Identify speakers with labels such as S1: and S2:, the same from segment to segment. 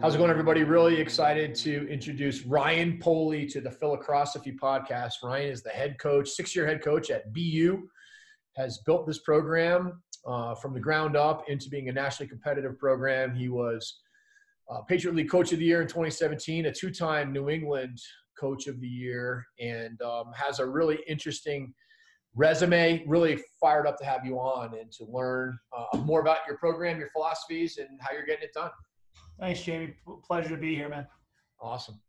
S1: How's it going, everybody? Really excited to introduce Ryan Polley to the Philocrosophy podcast. Ryan is the head coach, six-year head coach at BU, has built this program uh, from the ground up into being a nationally competitive program. He was uh, Patriot League Coach of the Year in 2017, a two-time New England Coach of the Year, and um, has a really interesting resume. Really fired up to have you on and to learn uh, more about your program, your philosophies, and how you're getting it done.
S2: Thanks, Jamie. Pleasure to be here, man.
S1: Awesome.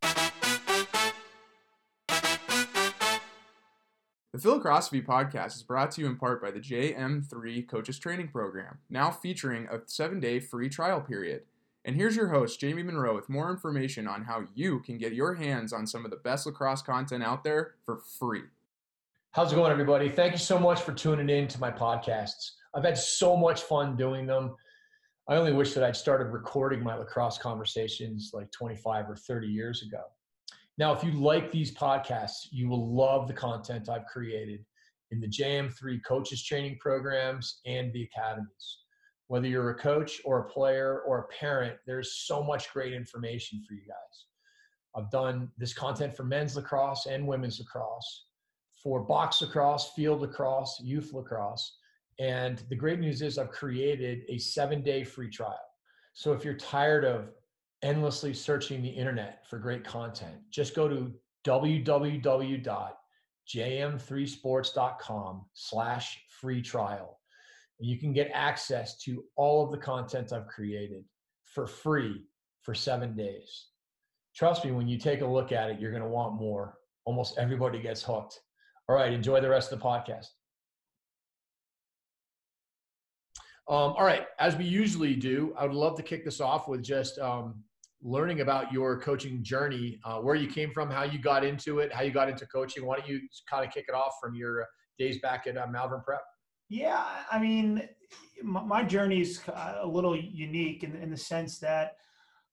S3: The Philocrosophy podcast is brought to you in part by the JM3 Coaches Training Program, now featuring a seven day free trial period. And here's your host, Jamie Monroe, with more information on how you can get your hands on some of the best lacrosse content out there for free.
S1: How's it going, everybody? Thank you so much for tuning in to my podcasts. I've had so much fun doing them. I only wish that I'd started recording my lacrosse conversations like 25 or 30 years ago. Now, if you like these podcasts, you will love the content I've created in the JM3 coaches training programs and the academies. Whether you're a coach or a player or a parent, there's so much great information for you guys. I've done this content for men's lacrosse and women's lacrosse, for box lacrosse, field lacrosse, youth lacrosse and the great news is I've created a seven day free trial. So if you're tired of endlessly searching the internet for great content, just go to www.jm3sports.com slash free trial. You can get access to all of the content I've created for free for seven days. Trust me, when you take a look at it, you're going to want more. Almost everybody gets hooked. All right, enjoy the rest of the podcast. Um, all right, as we usually do, I would love to kick this off with just um, learning about your coaching journey, uh, where you came from, how you got into it, how you got into coaching. Why don't you kind of kick it off from your days back at uh, Malvern Prep?
S2: Yeah, I mean, my journey is a little unique in, in the sense that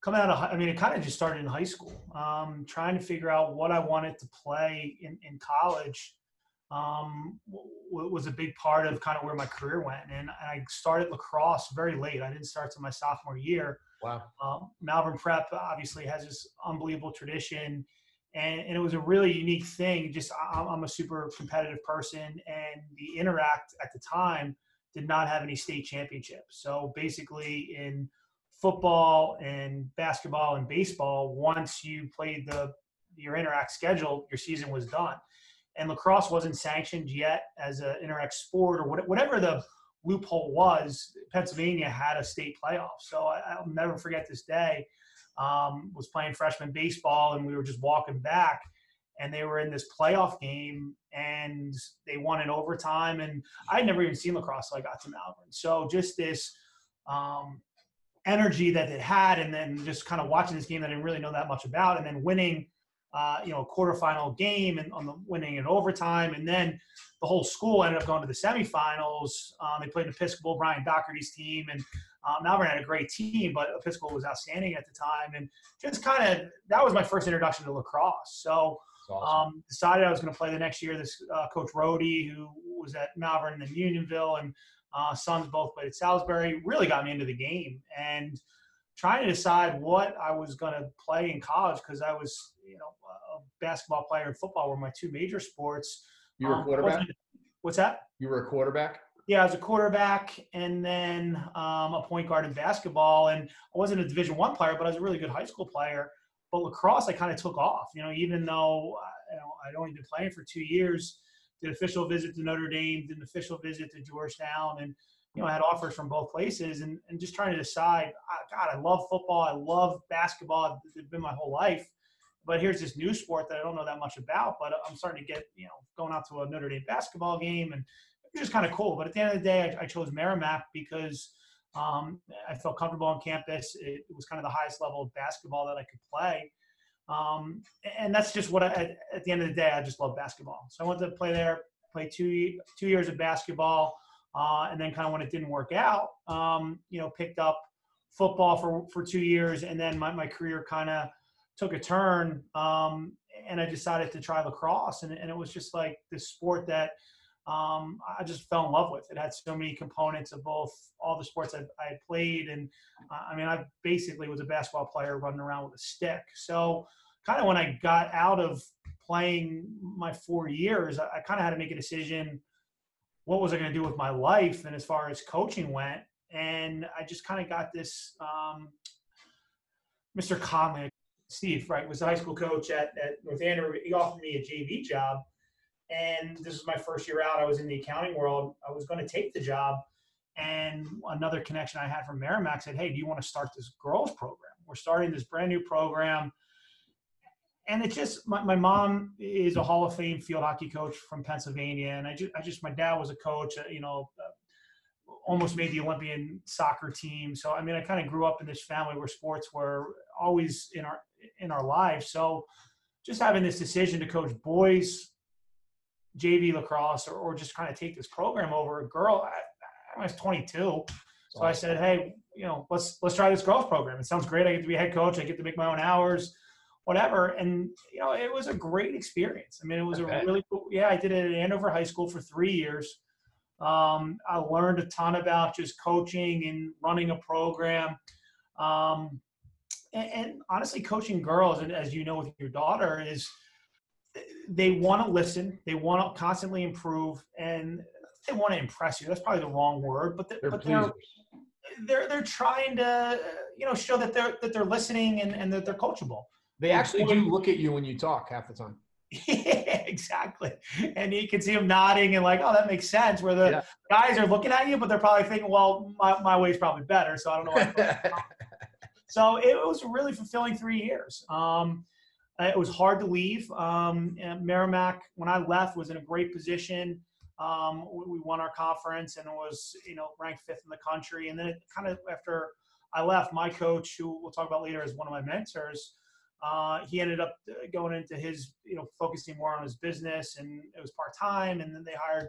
S2: coming out of, I mean, it kind of just started in high school, um, trying to figure out what I wanted to play in, in college um, w- was a big part of kind of where my career went. And I started lacrosse very late. I didn't start till my sophomore year.
S1: Wow.
S2: Um, Malvern Prep obviously has this unbelievable tradition. And, and it was a really unique thing. Just I'm, I'm a super competitive person, and the Inter-Ac at the time did not have any state championships. So basically, in football and basketball and baseball, once you played the your Inter-Ac schedule, your season was done and lacrosse wasn't sanctioned yet as an Inter-Ac sport or whatever the loophole was. Pennsylvania had a state playoff, so I, will never forget this day. Um, was playing freshman baseball, and we were just walking back, and they were in this playoff game, and they won in overtime. And I'd never even seen lacrosse till I got to Malvern. So just this um, energy that it had, and then just kind of watching this game that I didn't really know that much about, and then winning uh, you know, a quarterfinal game and on the winning in overtime. And then the whole school ended up going to the semifinals. Um, they played Episcopal, Brian Doherty's team, and um, Malvern had a great team, but Episcopal was outstanding at the time. And just kind of that was my first introduction to lacrosse. So awesome. um, decided I was going to play the next year. This uh, coach Rody, who was at Malvern and then Unionville, and uh, sons both played at Salisbury, really got me into the game and trying to decide what I was going to play in college because I was, you know, a basketball player and football were my two major sports.
S1: You were a um, quarterback.
S2: What's that?
S1: You were a quarterback.
S2: Yeah, I was a quarterback, and then um, a point guard in basketball. And I wasn't a Division One player, but I was a really good high school player. But lacrosse, I kind of took off. You know, even though you know, I'd only been playing for two years, did official visit to Notre Dame, did an official visit to Georgetown, and you know, I had offers from both places and, and just trying to decide, God, I love football. I love basketball. It's been my whole life. But here's this new sport that I don't know that much about, but I'm starting to get, you know, going out to a Notre Dame basketball game and it's just kind of cool. But at the end of the day, I, I chose Merrimack because Um, I felt comfortable on campus. It, it, was kind of the highest level of basketball that I could play. Um, and that's just what I, at, at, the end of the day, I just love basketball. So I went to play there, play two, two years of basketball. Uh, and then kind of when it didn't work out, um, you know, picked up football for, for two years. And then my, my career kind of took a turn. Um, and I decided to try lacrosse. And, and it was just like this sport that um, I just fell in love with. It had so many components of both all the sports I, I played. And uh, I mean, I basically was a basketball player running around with a stick. So kind of when I got out of playing my four years, I, I kind of had to make a decision. What was I going to do with my life? And as far as coaching went, and I just kind of got this um, Mr. Conley, Steve, right, was a high school coach at, at North Andover. He offered me a JV job. And this was my first year out. I was in the accounting world. I was going to take the job. And another connection I had from Merrimack said, Hey, do you want to start this girls program? We're starting this brand new program. And it just, my, my mom is a Hall of Fame field hockey coach from Pennsylvania. And I just, I just, my dad was a coach, uh, you know, uh, almost made the Olympian soccer team. So, I mean, I kind of grew up in this family where sports were always in our, in our lives. So just having this decision to coach boys JV lacrosse or, or just kind of take this program over a girl, I, I was 22. So I said, hey, you know, let's let's try this girls program. It sounds great. I get to be a head coach. I get to make my own hours, whatever. And you know, it was a great experience. I mean, it was okay. a really cool. Yeah, I did it at Andover High School for three years. Um, I learned a ton about just coaching and running a program. Um, and, and, honestly, coaching girls, and as you know with your daughter, is they want to listen, they want to constantly improve, and they want to impress you. That's probably the wrong word, but, they're, but they're, they're they're trying to you know show that they're that they're listening and, and that they're coachable.
S1: They actually do look at you when you talk half the time.
S2: exactly. And you can see them nodding and like, oh, that makes sense. Where the yeah. guys are looking at you, but they're probably thinking, well, my, my way's probably better. So I don't know. so it was really fulfilling three years. Um, it was hard to leave. Um, Merrimack, when I left, was in a great position. Um, we won our conference and was, you know, ranked fifth in the country. And then it kind of after I left, my coach, who we'll talk about later, is one of my mentors. Uh, he ended up uh, going into his, you know, focusing more on his business, and it was part time. And then they hired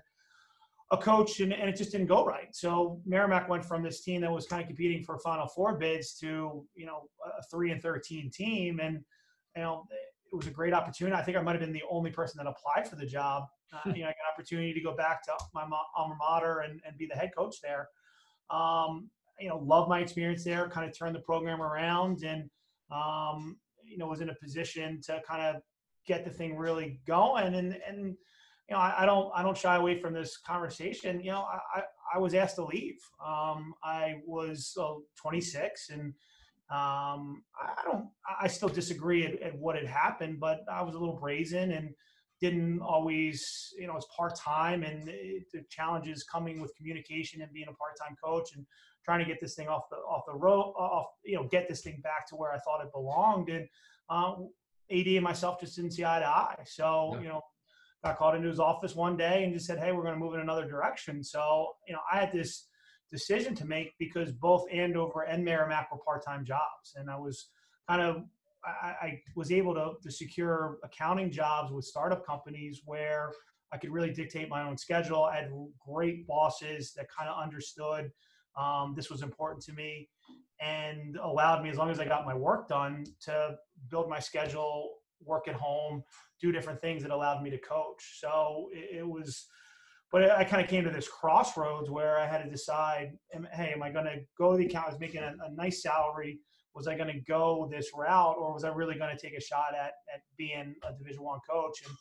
S2: a coach, and, and it just didn't go right. So Merrimack went from this team that was kind of competing for Final Four bids to, you know, a three and thirteen team, and you know, it was a great opportunity. I think I might have been the only person that applied for the job. Uh, you know, I got an opportunity to go back to my alma mater and, and be the head coach there. Um, you know, love my experience there, kind of turned the program around and, um, you know, was in a position to kind of get the thing really going. And, and, you know, I, I don't, I don't shy away from this conversation. You know, I, I was asked to leave. Um, I was uh, 26 and, um, I don't. I still disagree at, at, what had happened, but I was a little brazen and didn't always, you know, it's part time and the challenges coming with communication and being a part time coach and trying to get this thing off the off the road, off you know, get this thing back to where I thought it belonged. And um, AD and myself just didn't see eye to eye. So yeah. you know, got called into his office one day and just said, "Hey, we're going to move in another direction." So you know, I had this decision to make because both Andover and Merrimack were part-time jobs, and I was kind of I, I was able to, to secure accounting jobs with startup companies where I could really dictate my own schedule. I had great bosses that kind of understood um, this was important to me and allowed me, as long as I got my work done, to build my schedule, work at home, do different things that allowed me to coach. So it, it was but I kind of came to this crossroads where I had to decide, hey, am I going to go to the account? I was making a, a nice salary. Was I going to go this route, or was I really going to take a shot at at being a Division One coach? And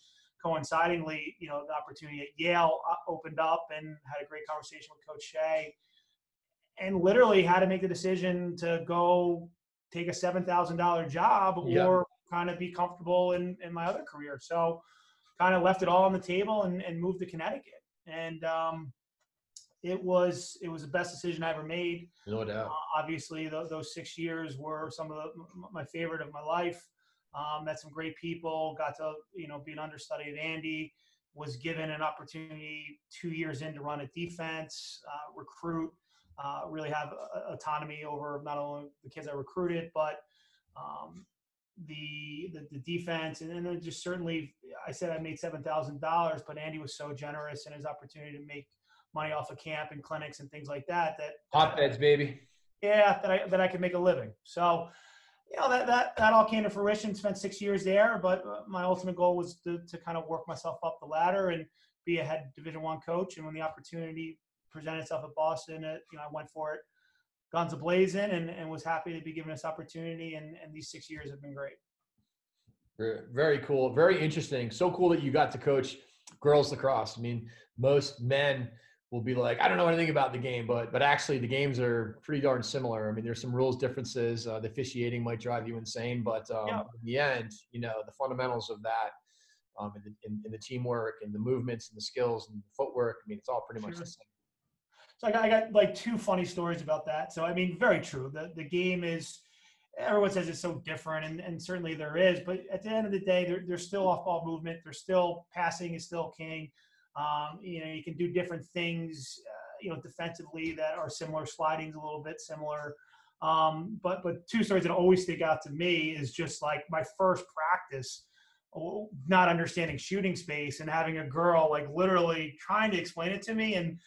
S2: coincidingly, you know, the opportunity at Yale uh, opened up, and had a great conversation with Coach Shay, and literally had to make the decision to go take a seven thousand dollar job or kind of be comfortable in in my other career. So, kind of left it all on the table and, and moved to Connecticut and um, it was it was the best decision I ever made.
S1: No doubt.
S2: Uh, obviously, those six years were some of the, my favorite of my life. Um, met some great people. Got to you know be an understudy of Andy. Was given an opportunity two years in to run a defense, uh, recruit uh, really have uh, autonomy over not only the kids I recruited, but um, the, the, the defense, and then just certainly, I said I made seven thousand dollars, but Andy was so generous in his opportunity to make money off of camp and clinics and things like that. That
S1: hot beds, baby.
S2: Yeah, that I that I could make a living. So, you know that that that all came to fruition. Spent six years there, but uh, my ultimate goal was to to kind of work myself up the ladder and be a head Division One coach. And when the opportunity presented itself at Boston, it, you know, I went for it guns a blazing and, and was happy to be given this opportunity. And, and these six years have been great.
S1: Very cool. Very interesting. So cool that you got to coach girls lacrosse. I mean, most men will be like, I don't know anything about the game, but but actually the games are pretty darn similar. I mean, there's some rules differences. Uh, the officiating might drive you insane, but um, yeah. in the end, you know, the fundamentals of that, um, and, the, and, and, the teamwork and the movements and the skills and the footwork. I mean, it's all pretty much sure. the same.
S2: So I got, I got like two funny stories about that. So I mean, very true. The the game is everyone says it's so different, and, and certainly there is. But at the end of the day, there, there's still off ball movement. There's still passing is still king. Um, you know, you can do different things. Uh, you know, defensively that are similar. Sliding's a little bit similar. Um, but but two stories that always stick out to me is just like my first practice oh, not understanding shooting space and having a girl like literally trying to explain it to me and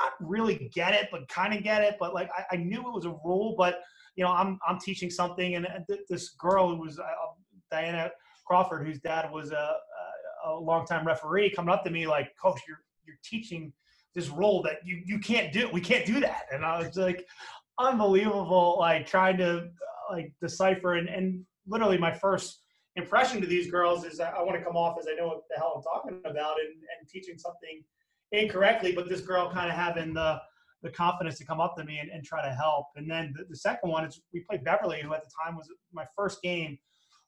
S2: not really get it, but kind of get it. But like I, I, knew it was a rule, but you know, I'm I'm teaching something, and this girl who was uh, Diana Crawford, whose dad was a, a, longtime referee, coming up to me like, "Coach, you're you're teaching this role that you you can't do. We can't do that." And I was like, unbelievable, like trying to uh, like decipher and and literally my first impression to these girls is I want to come off as I know what the hell I'm talking about and, and teaching something incorrectly, but this girl kind of having the the confidence to come up to me and, and try to help. And then the, the, second one is we played Beverly, who at the time was my first game.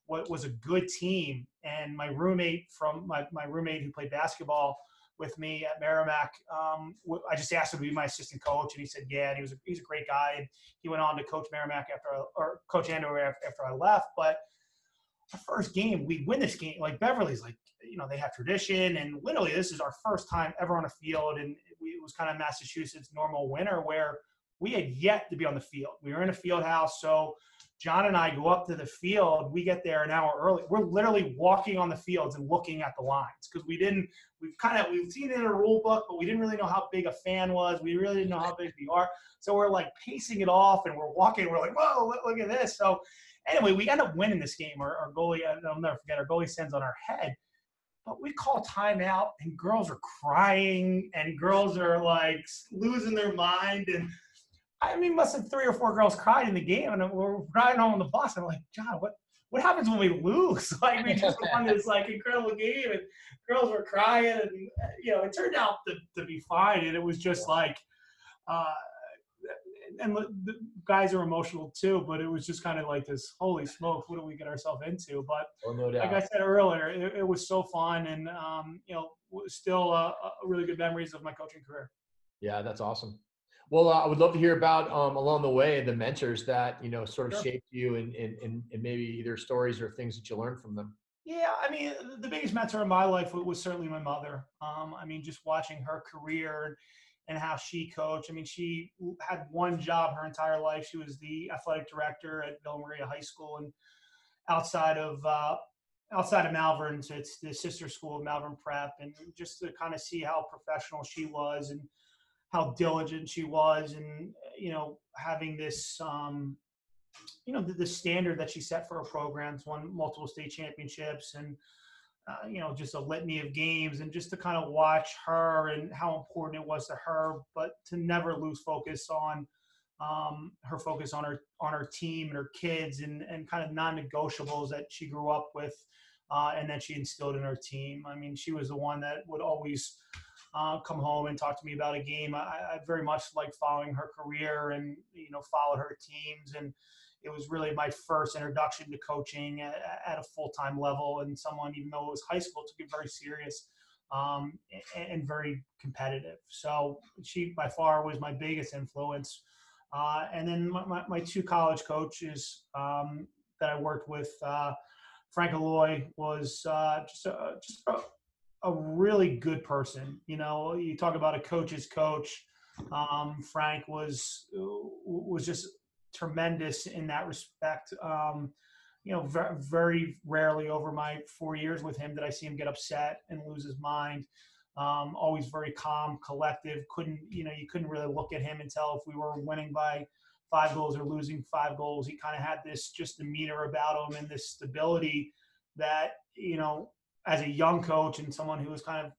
S2: What was a good team, and my roommate from my, my roommate who played basketball with me at Merrimack. Um, I just asked him to be my assistant coach, and he said, "Yeah." And he was a, he's a great guy. And he went on to coach Merrimack after I, or coach Andover after I left. But the first game, we win this game. Like Beverly's like you know they have tradition. And literally this is our first time ever on a field. And it was kind of massachusetts normal winter where we had yet to be on the field. We were in a field house. So john and i go up to the field. We get there an hour early. We're literally walking on the fields and looking at the lines because we didn't we've kind of we've seen it in a rule book but we didn't really know how big a fan was. We really didn't know how big we are. So we're like pacing it off and we're walking. We're like whoa look, look at this. So anyway we end up winning this game. Our, our goalie i'll never forget our goalie sends on our head but we call timeout and girls are crying and girls are like losing their mind and I mean, must have three or four girls cried in the game, and we're riding home on the bus. And I'm like, John, what what happens when we lose? Like we just won this like incredible game, and girls were crying, and you know, it turned out to, to be fine. And it was just like, uh, and the guys are emotional too, but it was just kind of like this, holy smoke, what do we get ourselves into? But
S1: oh, no
S2: like I said earlier, it, it was so fun and, um, you know, still uh, really good memories of my coaching career.
S1: Yeah, that's awesome. Well, uh, I would love to hear about um, along the way the mentors that, you know, sort of sure. shaped you and, and, and, and maybe either stories or things that you learned from them.
S2: Yeah, I mean, the biggest mentor in my life was certainly my mother. Um, I mean, just watching her career and how she coached. I mean, she had one job her entire life. She was the athletic director at Villa Maria High School, and outside of uh, outside of Malvern, so it's the sister school of Malvern Prep, and just to kind of see how professional she was and how diligent she was, and you know, having this. Um, you know the, the standard that she set for her programs, won multiple state championships, and uh, you know, just a litany of games and just to kind of watch her and how important it was to her, but to never lose focus on um, her focus on her on her team and her kids and and kind of non-negotiables that she grew up with, uh, and that she instilled in her team. I mean, she was the one that would always uh, come home and talk to me about a game. I, I very much like following her career and you know followed her teams and it was really my first introduction to coaching at, at a full time level, and someone, even though it was high school, took it very serious um, and, and, very competitive. So she, by far, was my biggest influence. Uh, and then my, my, my, two college coaches um, that I worked with, uh, Frank Aloy was uh, just, a, just a, a, really good person. You know, you talk about a coach's coach. Um, Frank was was just tremendous in that respect. Um, you know, very, very rarely over my four years with him did I see him get upset and lose his mind. Um, always very calm, collective. Couldn't you know you couldn't really look at him and tell if we were winning by five goals or losing five goals. He kind of had this just demeanor about him and this stability that you know as a young coach and someone who was kind of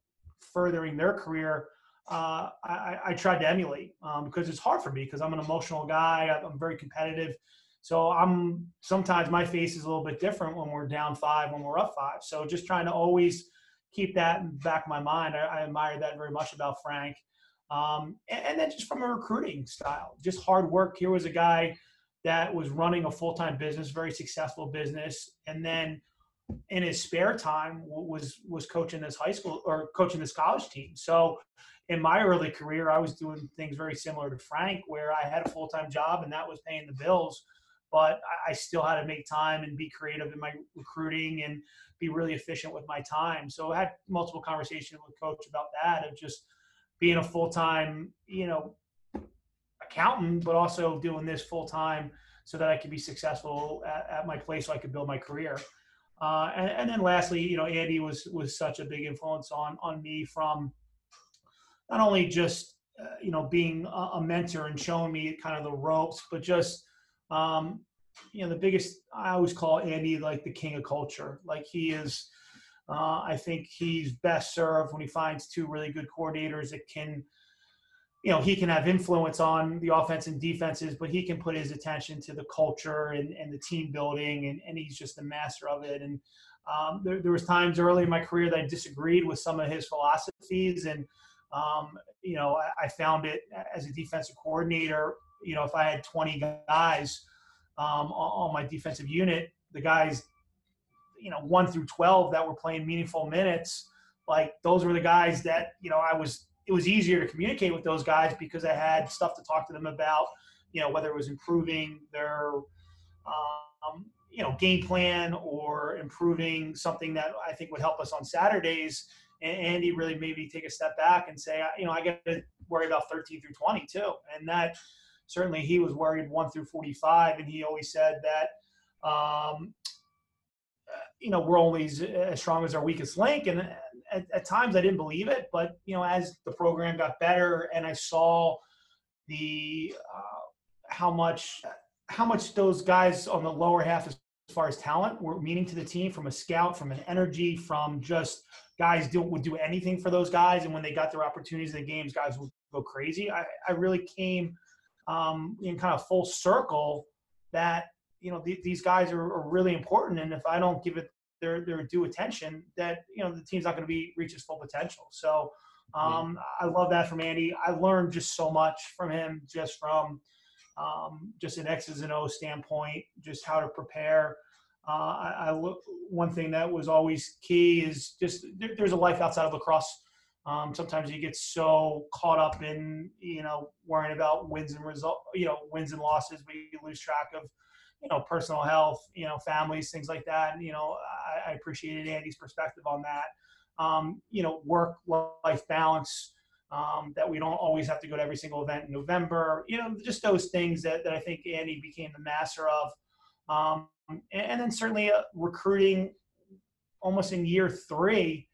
S2: furthering their career uh, I, I, tried to emulate um, because it's hard for me because I'm an emotional guy. I'm very competitive. So I'm sometimes my face is a little bit different when we're down five, when we're up five. So just trying to always keep that in back of my mind. I, I admire that very much about Frank. Um, and, and, then just from a recruiting style, just hard work. Here was a guy that was running a full time business, very successful business, and then in his spare time was was coaching this high school or coaching this college team. So in my early career, I was doing things very similar to Frank, where I had a full time job and that was paying the bills, but I still had to make time and be creative in my recruiting and be really efficient with my time. So I had multiple conversations with coach about that of just being a full time, you know, accountant, but also doing this full time so that I could be successful at, at, my place, so I could build my career. Uh, and, and, then lastly, you know, Andy was was such a big influence on on me from not only just uh, you know being a, a, mentor and showing me kind of the ropes, but just um, you know the biggest. I always call Andy like the king of culture. Like he is. Uh, I think he's best served when he finds two really good coordinators that can, you know, he can have influence on the offense and defenses, but he can put his attention to the culture and, and the team building, and, and he's just the master of it. And um, there, there was times early in my career that I disagreed with some of his philosophies, and um, you know, I, I, found it as a defensive coordinator. You know, if I had 20 guys um, on, my defensive unit, the guys, you know, one through 12 that were playing meaningful minutes, like those were the guys that you know I was. It was easier to communicate with those guys because I had stuff to talk to them about. You know, whether it was improving their um, you know game plan or improving something that I think would help us on Saturdays and Andy really maybe take a step back and say, you know, I got to worry about 13 through 20 too. And that certainly he was worried one through 45. And he always said that, um, you know, we're only as strong as our weakest link. And at, at, times I didn't believe it, but, you know, as the program got better and I saw the, uh, how much, how much those guys on the lower half as far as talent were meaning to the team from a scout, from an energy, from just guys do, would do anything for those guys. And when they got their opportunities in the games, guys would go crazy. I, I really came um, in kind of full circle that, you know, th- these guys are, are, really important. And if I don't give it their, their due attention, that, you know, the team's not going to be reach its full potential. So um, I love that from Andy. I learned just so much from him, just from um, just an X's and O standpoint, just how to prepare – uh, I, I, look. One thing that was always key is just there, there's a life outside of lacrosse. Um, sometimes you get so caught up in you know worrying about wins and result, you know wins and losses, but you lose track of you know personal health, you know families, things like that. And, you know, I, I appreciated Andy's perspective on that. Um, you know, work life balance. Um, that we don't always have to go to every single event in November. You know, just those things that, that I think Andy became the master of. Um, and then certainly uh, recruiting almost in year three,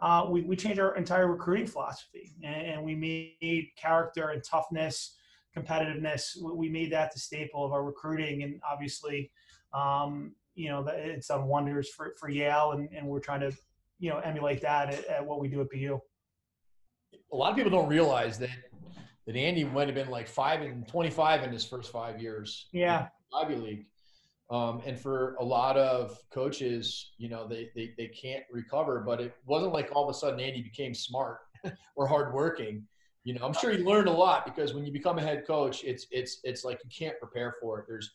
S2: uh, we, we changed our entire recruiting philosophy and, and, we made character and toughness, competitiveness, we made that the staple of our recruiting. And obviously, um, you know, it's done wonders for, for Yale and, and we're trying to, you know, emulate that at, at what we do at BU.
S1: A lot of people don't realize that that Andy might have been like five and 25 in his first five years.
S2: Yeah.
S1: Ivy League. Um, and for a lot of coaches, you know, they, they, they can't recover, but it wasn't like all of a sudden Andy became smart or hardworking. You know, I'm sure he learned a lot because when you become a head coach, it's, it's, it's like you can't prepare for it. There's,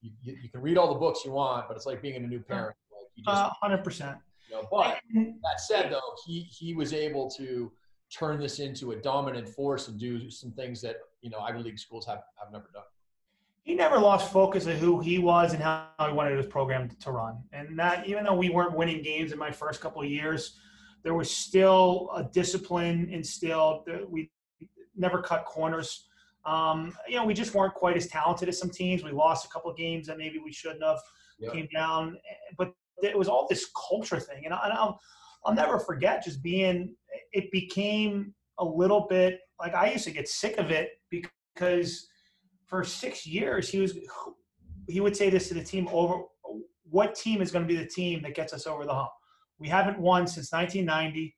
S1: you, you can read all the books you want, but it's like being a new parent. Like
S2: you just, uh, 100%.
S1: You know, but that said, though, he, he was able to turn this into a dominant force and do some things that, you know, Ivy League schools have, have never done
S2: he never lost focus of who he was and how he wanted his program to run. And that, even though we weren't winning games in my first couple of years, there was still a discipline instilled. We never cut corners. Um, you know, we just weren't quite as talented as some teams. We lost a couple of games that maybe we shouldn't have. Yep. Came down, but it was all this culture thing, and, I, will I'll never forget just being. It became a little bit like I used to get sick of it because for six years he was he would say this to the team over what team is going to be the team that gets us over the hump? We haven't won since 1990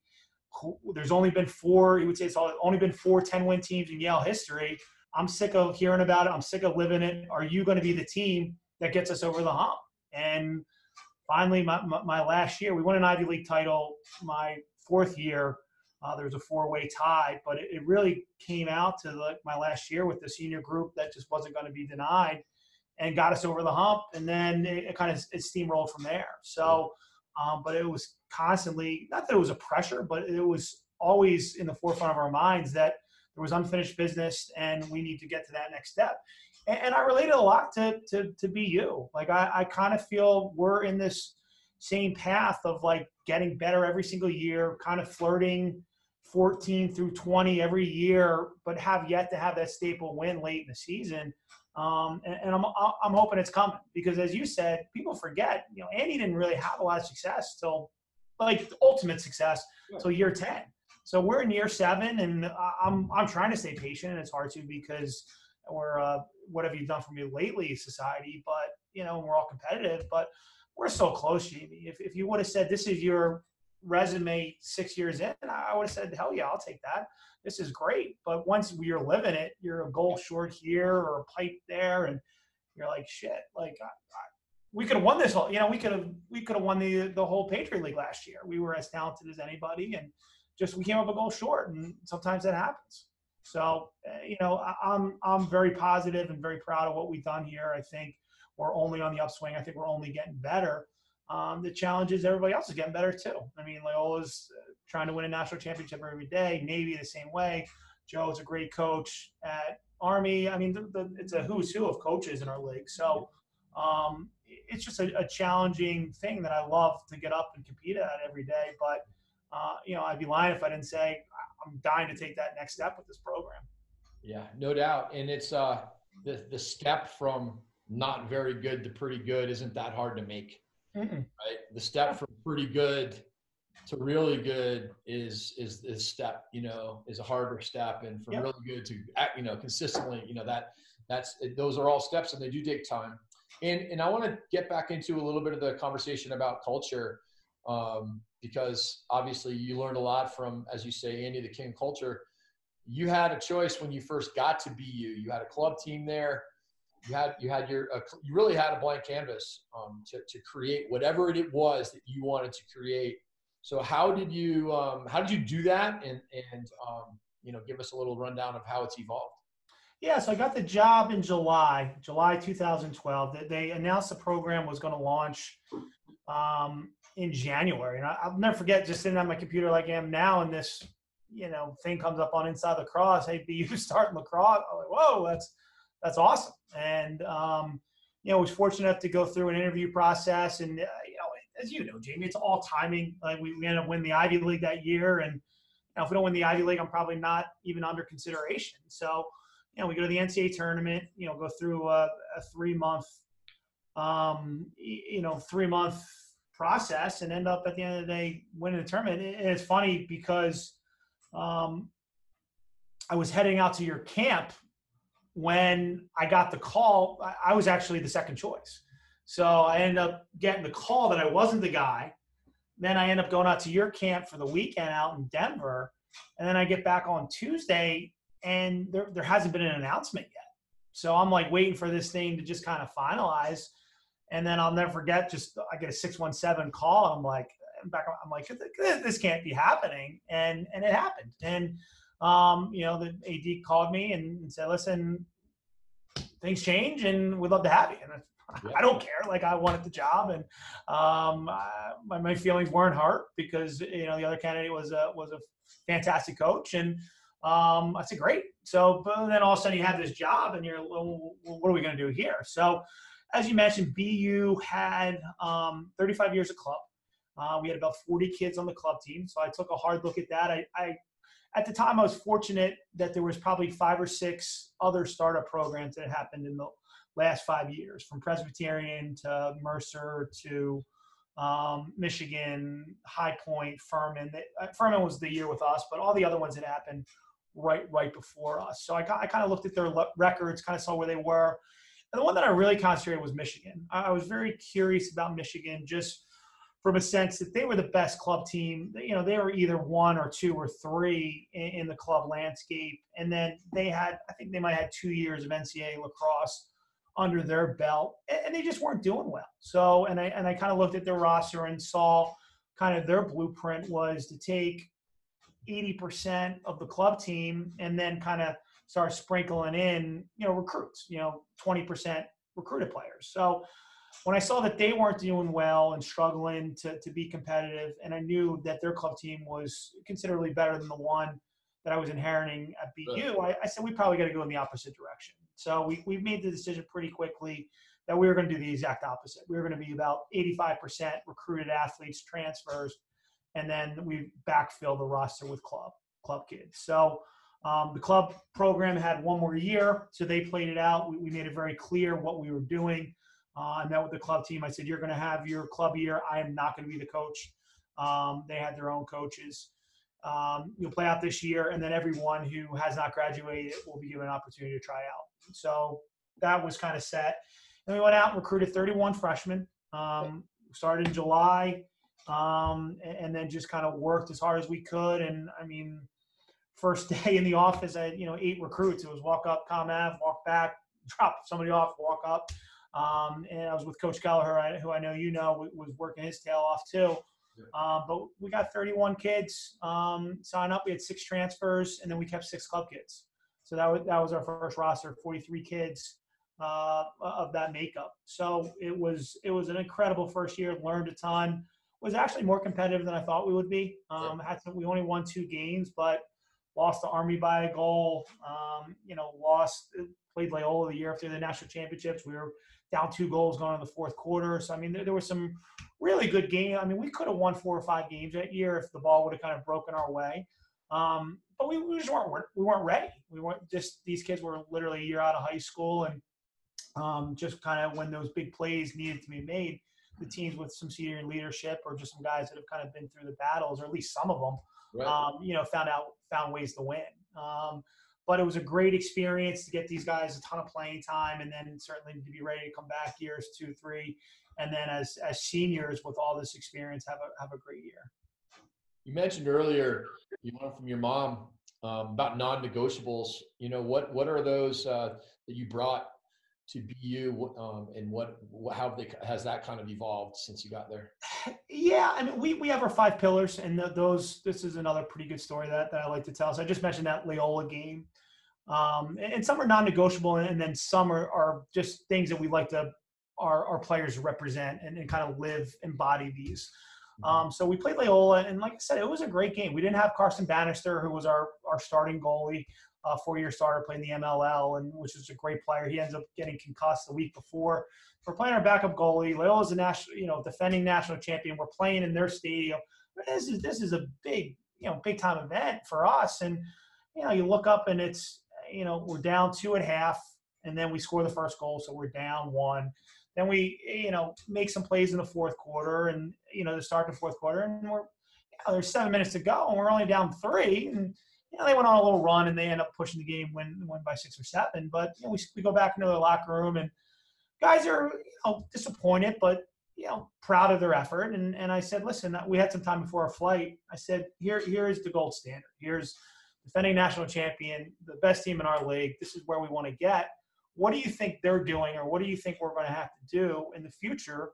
S2: there's only been four he would say it's only been four 10 win teams in yale history. I'm sick of hearing about it. I'm sick of living it. Are you going to be the team that gets us over the hump? And finally my, my, my last year we won an ivy league title my fourth year uh, there was a four-way tie, but it, it really came out to the, my last year with the senior group that just wasn't going to be denied, and got us over the hump. And then it, it kind of it steamrolled from there. So, um, but it was constantly not that it was a pressure, but it was always in the forefront of our minds that there was unfinished business and we need to get to that next step. And, and I related a lot to to to BU. Like I, I kind of feel we're in this same path of like getting better every single year, kind of flirting 14 through 20 every year, but have yet to have that staple win late in the season. Um, and, and I'm, I'm hoping it's coming because, as you said, people forget. You know, Andy didn't really have a lot of success till, like, ultimate success till year 10. So we're in year seven, and I'm I'm trying to stay patient, and it's hard to because we're uh, what have you done for me lately, society? But you know, we're all competitive, but we're so close, Jamie. If if you would have said this is your resume six years in, I would have said, hell yeah, I'll take that. This is great. But once you're living it, you're a goal short here or a pipe there, and you're like, shit, like I, I, we could have won this whole, you know, we could have we could have won the the whole Patriot League last year. We were as talented as anybody, and just we came up a goal short, and sometimes that happens. So, uh, you know, I, I'm I'm very positive and very proud of what we've done here. I think we're only on the upswing. I think we're only getting better. Um, the challenge is everybody else is getting better too. I mean, Loyola's uh, trying to win a national championship every day. Navy the same way. Joe's a great coach at Army. I mean, the, the, it's a who's who of coaches in our league. So um, it's just a, a, challenging thing that I love to get up and compete at every day. But uh, you know, I'd be lying if I didn't say I'm dying to take that next step with this program.
S1: Yeah, no doubt. And it's uh, the the step from not very good to pretty good isn't that hard to make. Mm-mm. Right. The step from pretty good to really good is is this step. You know, is a harder step, and from yep. really good to you know consistently. You know that that's those are all steps, and they do take time. And and I want to get back into a little bit of the conversation about culture. Um, because obviously you learned a lot from, as you say, Andy the King culture. You had a choice when you first got to BU. You had a club team there you had you had your uh, you really had a blank canvas um, to, to create whatever it was that you wanted to create. So how did you um, how did you do that? And and um, you know give us a little rundown of how it's evolved.
S2: Yeah so i got the job in july july 2012 they announced the program was going to launch um, in january. And I, will never forget just sitting on my computer like i am now and this you know thing comes up on Inside Lacrosse hey bu starting lacrosse? I'm like whoa that's that's awesome. And um, you know, was fortunate enough to go through an interview process, and uh, you know, as you know, Jamie, it's all timing. Like we, we ended up winning the Ivy League that year, and you know, if we don't win the Ivy League, I'm probably not even under consideration. So, you know, we go to the NCAA tournament, you know, go through a, a three month, um, you know, three month process, and end up at the end of the day winning the tournament. And it's funny because um, I was heading out to your camp when I got the call, I was actually the second choice. So I ended up getting the call that I wasn't the guy. Then I end up going out to your camp for the weekend out in Denver. And then I get back on Tuesday and there, there hasn't been an announcement yet. So I'm like waiting for this thing to just kind of finalize. And then I'll never forget, just I get a 617 call. I'm like, back, I'm like, this can't be happening. And, and it happened. And um, you know, the AD called me and said, listen, things change and we'd love to have you. And I, I don't care. Like I wanted the job and um, I, my, my, feelings weren't hurt because, you know, the other candidate was a, was a fantastic coach. And um, I said, great. So, but then all of a sudden you have this job and you're, well, what are we going to do here? So as you mentioned, BU had um, 35 years of club. Uh, we had about 40 kids on the club team. So I took a hard look at that. I, I at the time, I was fortunate that there was probably five or six other startup programs that happened in the last five years, from Presbyterian to Mercer to um, Michigan, High Point, Furman. They, uh, Furman was the year with us, but all the other ones had happened right right before us. So I, I kind of looked at their records, kind of saw where they were. And the one that I really concentrated was Michigan. I was very curious about Michigan, just from a sense that they were the best club team. You know, they were either one or two or three in, in the club landscape, and then they had, I think they might have had two years of NCAA lacrosse under their belt, and they just weren't doing well. So, and I and I kind of looked at their roster and saw kind of their blueprint was to take 80% of the club team and then kind of start sprinkling in, you know, recruits, you know, 20% recruited players. So when I saw that they weren't doing well and struggling to, to be competitive, and I knew that their club team was considerably better than the one that I was inheriting at BU, I, I said we probably got to go in the opposite direction. So we, we made the decision pretty quickly that we were going to do the exact opposite. We were going to be about 85% recruited athletes, transfers, and then we backfill the roster with club club kids. So um, the club program had one more year, so they played it out. We, we made it very clear what we were doing. Uh, I met with the club team. I said, "You're going to have your club year. I am not going to be the coach." Um, they had their own coaches. Um, you'll play out this year, and then everyone who has not graduated will be given an opportunity to try out. So that was kind of set. And we went out and recruited 31 freshmen. Um, started in July um, and, then just kind of worked as hard as we could. And I mean, first day in the office, I had, you know, eight recruits. It was walk up, come av, walk back, drop somebody off, walk up. Um, and I was with Coach Gallagher, who I know you know was working his tail off too. Um, but we got 31 kids um, sign up. We had six transfers, and then we kept six club kids. So that was that was our first roster, 43 kids uh, of that makeup. So it was it was an incredible first year. Learned a ton was actually more competitive than I thought we would be. Um, had some, we only won two games, but lost to Army by a goal. Um, you know, lost played Loyola the year after the national championships. We were down two goals going in the fourth quarter. So I mean, there, there was some really good game. I mean, we could have won four or five games that year if the ball would have kind of broken our way. Um, but we, we, just weren't we weren't ready. We weren't just these kids were literally a year out of high school and um, just kind of when those big plays needed to be made the teams with some senior leadership or just some guys that have kind of been through the battles, or at least some of them, right. um, you know, found out found ways to win. Um, but it was a great experience to get these guys a ton of playing time, and then certainly to be ready to come back years two, three, and then as as seniors with all this experience, have a have a great year.
S1: You mentioned earlier you learned from your mom um, about non-negotiables. You know what what are those uh, that you brought to BU um, and what how they, has that kind of evolved since you got there?
S2: Yeah, I mean we, we have our five pillars and those this is another pretty good story that, that I like to tell. So I just mentioned that Loyola game. Um, and, some are non-negotiable and then some are, are just things that we like to our, our players represent and, and kind of live embody these. Mm-hmm. Um, so we played Loyola, and like I said, it was a great game. We didn't have Carson Bannister, who was our, our starting goalie four-year starter playing the MLL, and which is a great player. He ends up getting concussed the week before. We're playing our backup goalie. Loyola's a national, you know, defending national champion. We're playing in their stadium. This is this is a big, you know, big time event for us. And you know, you look up and it's, you know, we're down two at half, and then we score the first goal, so we're down one. Then we, you know, make some plays in the fourth quarter, and you know, to start of the fourth quarter, and we're, you know, there's seven minutes to go, and we're only down three, and you know, they went on a little run and they end up pushing the game, win, win by six or seven. But you know, we, we go back into the locker room and guys are you know disappointed, but you know proud of their effort. And and I said, listen, uh, we had some time before our flight. I said, here here is the gold standard. Here's defending national champion, the best team in our league. This is where we want to get. What do you think they're doing, or what do you think we're going to have to do in the future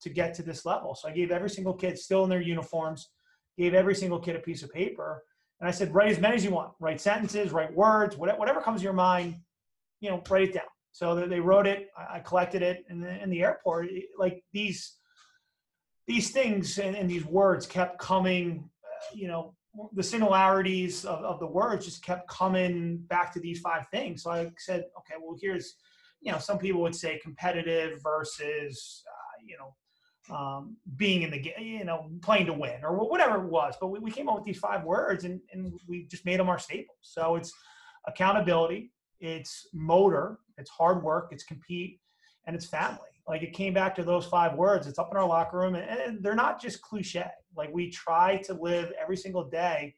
S2: to get to this level? So I gave every single kid still in their uniforms, gave every single kid a piece of paper and I said, write as many as you want, write sentences, write words, whatever comes to your mind, you know, write it down. So they wrote it. I collected it in the, in the airport. Like these, these things and, and these words kept coming, uh, you know, the similarities of, of the words just kept coming back to these five things. So I said, okay, well, here's, you know, some people would say competitive versus, uh, you know, um, being in the game, you know, playing to win or whatever it was. But we, we came up with these five words and, and we just made them our staples. So it's accountability, it's motor, it's hard work, it's compete, and it's family. Like it came back to those five words. It's up in our locker room, and, and they're not just cliche. Like we try to live every single day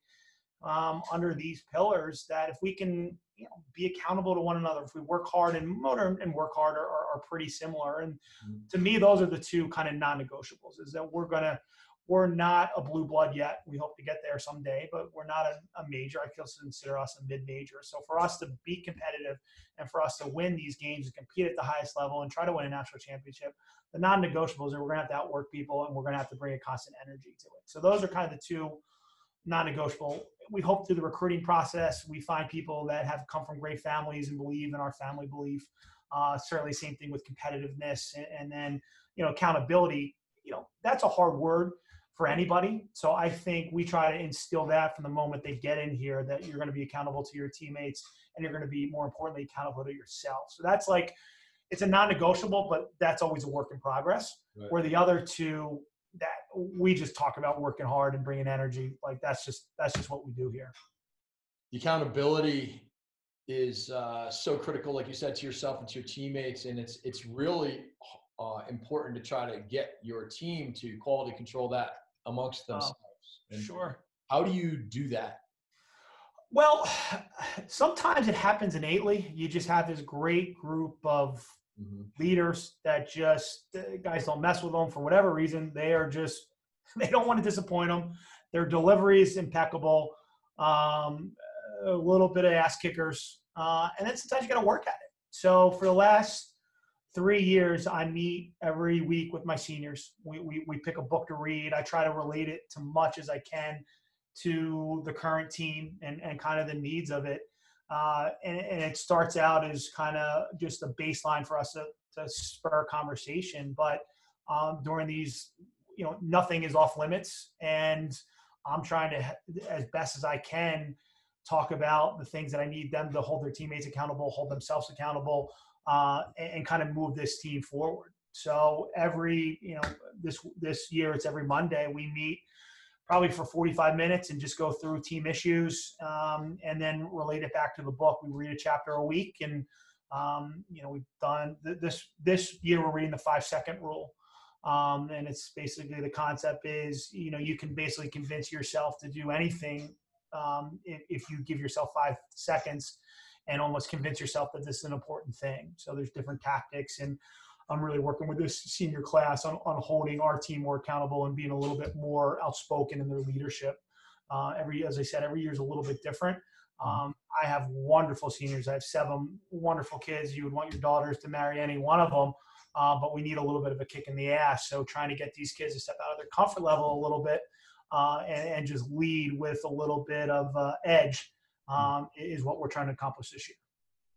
S2: um, under these pillars. That if we can, you know, be accountable to one another, if we work hard, and motor and work hard are, are, are pretty similar. And mm-hmm. to me, those are the two kind of non-negotiables. Is that we're gonna we're not a blue blood yet. We hope to get there someday, but we're not a, a major. I feel consider us a mid-major. So for us to be competitive and for us to win these games and compete at the highest level and try to win a national championship, the non-negotiables are we're gonna have to outwork people and we're gonna have to bring a constant energy to it. So those are kind of the two non-negotiable. We hope through the recruiting process we find people that have come from great families and believe in our family belief. Uh, certainly, same thing with competitiveness and, and then you know accountability. You know that's a hard word for anybody. So I think we try to instill that from the moment they get in here that you're going to be accountable to your teammates and you're going to be more importantly accountable to yourself. So that's like it's a non-negotiable, but that's always a work in progress. Right. Where the other two that we just talk about working hard and bringing energy, like that's just that's just what we do here.
S1: The accountability is uh, so critical, like you said, to yourself and to your teammates, and it's it's really uh, important to try to get your team to quality control that amongst oh, themselves.
S2: Oh, sure.
S1: How do you do that?
S2: Well, sometimes it happens innately. You just have this great group of mm-hmm. leaders that just guys don't mess with them for whatever reason. They are just they don't want to disappoint them. Their delivery is impeccable. Um, a little bit of ass kickers, uh, and then sometimes you got to work at it. So for the last three years, I meet every week with my seniors. We, we, we pick a book to read. I try to relate it to much as I can to the current team and, and kind of the needs of it. Uh, and, and, it starts out as kind of just a baseline for us to, to spur conversation. But um, during these, you know, nothing is off limits. And I'm trying to, as best as I can, talk about the things that I need them to hold their teammates accountable, hold themselves accountable, uh, and, and kind of move this team forward. So every, you know, this this year it's every Monday we meet probably for 45 minutes and just go through team issues um, and then relate it back to the book. We read a chapter a week and um, you know we've done this this year we're reading the five second rule. Um, and it's basically the concept is you know you can basically convince yourself to do anything um, if, if, you give yourself five seconds and almost convince yourself that this is an important thing. So there's different tactics and I'm really working with this senior class on, on holding our team more accountable and being a little bit more outspoken in their leadership. Uh, every, as I said, every year is a little bit different. Um, I have wonderful seniors. I have seven wonderful kids. You would want your daughters to marry any one of them, uh, but we need a little bit of a kick in the ass. So trying to get these kids to step out of their comfort level a little bit uh, and, and, just lead with a little bit of uh, edge um, is what we're trying to accomplish this year.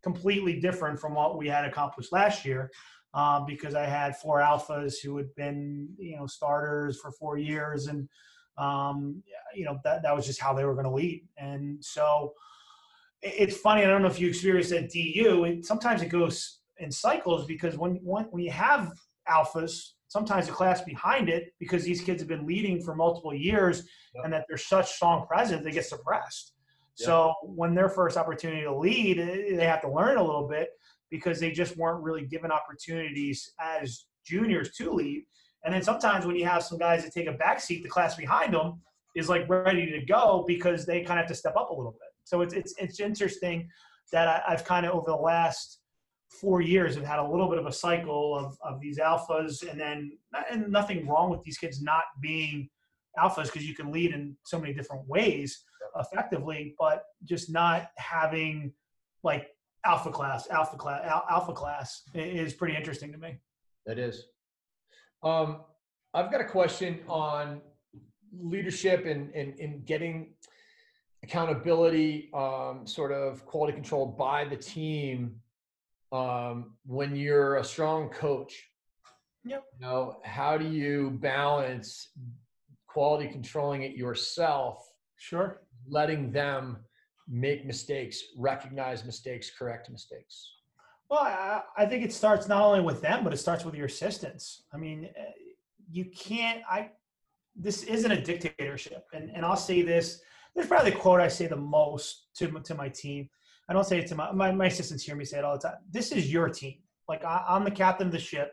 S2: Completely different from what we had accomplished last year, um, because I had four alphas who had been you know starters for four years, and um, you know that that was just how they were going to lead. And so it's funny. I don't know if you experienced at DU. It, sometimes it goes in cycles because when when, when you have alphas sometimes the class behind it because these kids have been leading for multiple years yep. and that they're such strong presence they get suppressed so when their first opportunity to lead, eh, they have to learn a little bit because they just weren't really given opportunities as juniors to lead. And then sometimes when you have some guys that take a back seat, the class behind them is like ready to go because they kind of have to step up a little bit. So it's it's it's interesting that I, have kind of over the last four years have had a little bit of a cycle of of these alphas, and then and nothing wrong with these kids not being alphas because you can lead in so many different ways effectively, but just not having like alpha class, alpha class, alpha class is pretty interesting to me.
S1: That is. Um, I've got a question on leadership and, and, and getting accountability, um, sort of quality control by the team um, when you're a strong coach.
S2: Yep.
S1: You know, how do you balance quality controlling it yourself?
S2: Sure
S1: letting them make mistakes, recognize mistakes, correct mistakes?
S2: Well, I, I, think it starts not only with them, but it starts with your assistants. I mean, eh, you can't. I this isn't a dictatorship, and and I'll say this. There's probably the quote I say the most to to my team. I don't say it to my my, my assistants hear me say it all the time. This is your team. Like I, I'm the captain of the ship,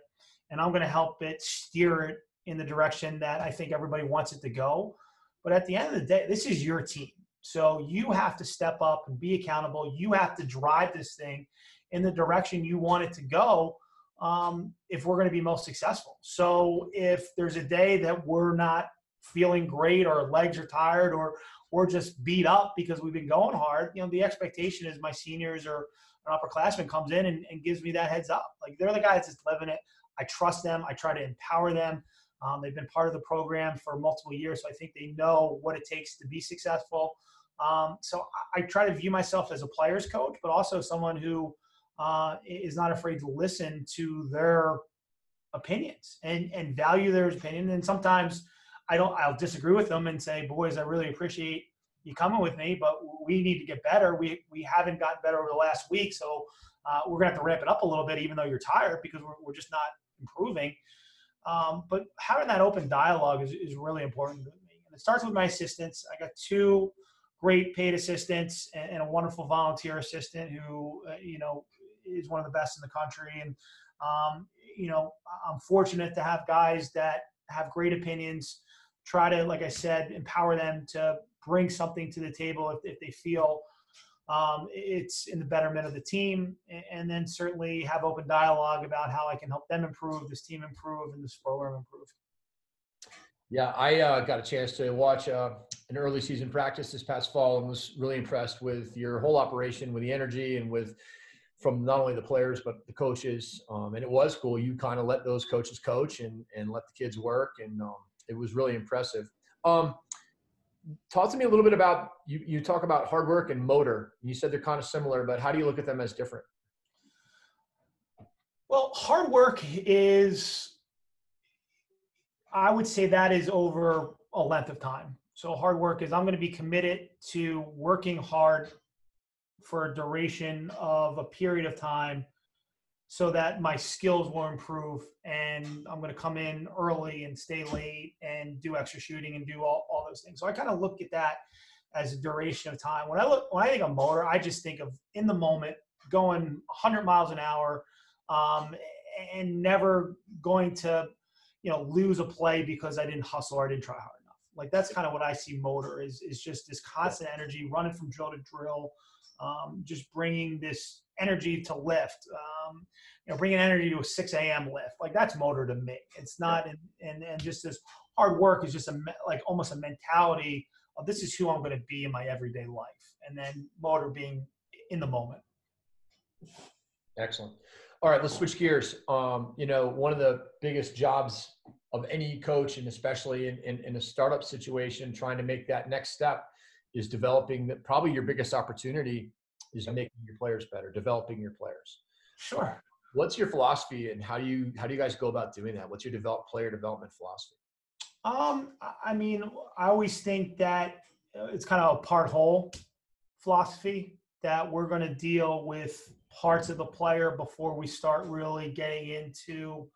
S2: and I'm going to help it steer it in the direction that I think everybody wants it to go. But at the end of the day, this is your team. So you have to step up and be accountable. You have to drive this thing in the direction you want it to go um, if we're going to be most successful. So if there's a day that we're not feeling great or legs are tired or we're just beat up because we've been going hard, you know, the expectation is my seniors or an upperclassman comes in and, and gives me that heads up. Like they're the guys that's living it. I trust them. I try to empower them. Um, they've been part of the program for multiple years, so I think they know what it takes to be successful. Um, so I, I, try to view myself as a player's coach, but also someone who uh, is not afraid to listen to their opinions and and value their opinion. And sometimes I don't. I'll disagree with them and say, "Boys, I really appreciate you coming with me, but we need to get better. We we haven't gotten better over the last week, so uh, we're gonna have to ramp it up a little bit, even though you're tired, because we're, we're just not improving." Um, but having that open dialogue is, is really important to me. And it starts with my assistants. I got two great paid assistants and, and a wonderful volunteer assistant who, uh, you know, is one of the best in the country. And, um, you know, I'm fortunate to have guys that have great opinions, try to, like I said, empower them to bring something to the table if, if they feel um, it's in the betterment of the team, and then certainly have open dialogue about how I can help them improve, this team improve, and this program improve.
S1: Yeah, I uh, got a chance to watch uh, an early season practice this past fall and was really impressed with your whole operation, with the energy, and with from not only the players but the coaches. Um, and it was cool. You kind of let those coaches coach and and let the kids work, and um, it was really impressive. Um, talk to me a little bit about you, you talk about hard work and motor. You said they're kind of similar but how do you look at them as different?
S2: Well hard work is i would say that is over a length of time. So hard work is i'm going to be committed to working hard for a duration of a period of time so that my skills will improve and I'm going to come in early and stay late and do extra shooting and do all, all those things. So I kind of look at that as a duration of time. When I look, when I think of motor, I just think of in the moment going 100 miles an hour um, and never going to, you know, lose a play because I didn't hustle or I didn't try hard enough. Like that's kind of what I see motor is, is just this constant energy running from drill to drill, um, just bringing this energy to lift. Um, you know, bringing energy to a 6 a.m. lift, like that's motor to me. It's not, and and, and just this hard work is just a like almost a mentality of this is who I'm going to be in my everyday life, and then motor being in the moment.
S1: Excellent. All right, let's switch gears. Um, you know, one of the biggest jobs of any coach, and especially in, in, in a startup situation, trying to make that next step is developing that probably your biggest opportunity is making your players better, developing your players.
S2: Sure.
S1: What's your philosophy, and how do you how do you guys go about doing that? What's your develop player development philosophy?
S2: Um, I mean, I always think that uh, it's kind of a part whole philosophy that we're going to deal with parts of the player before we start really getting into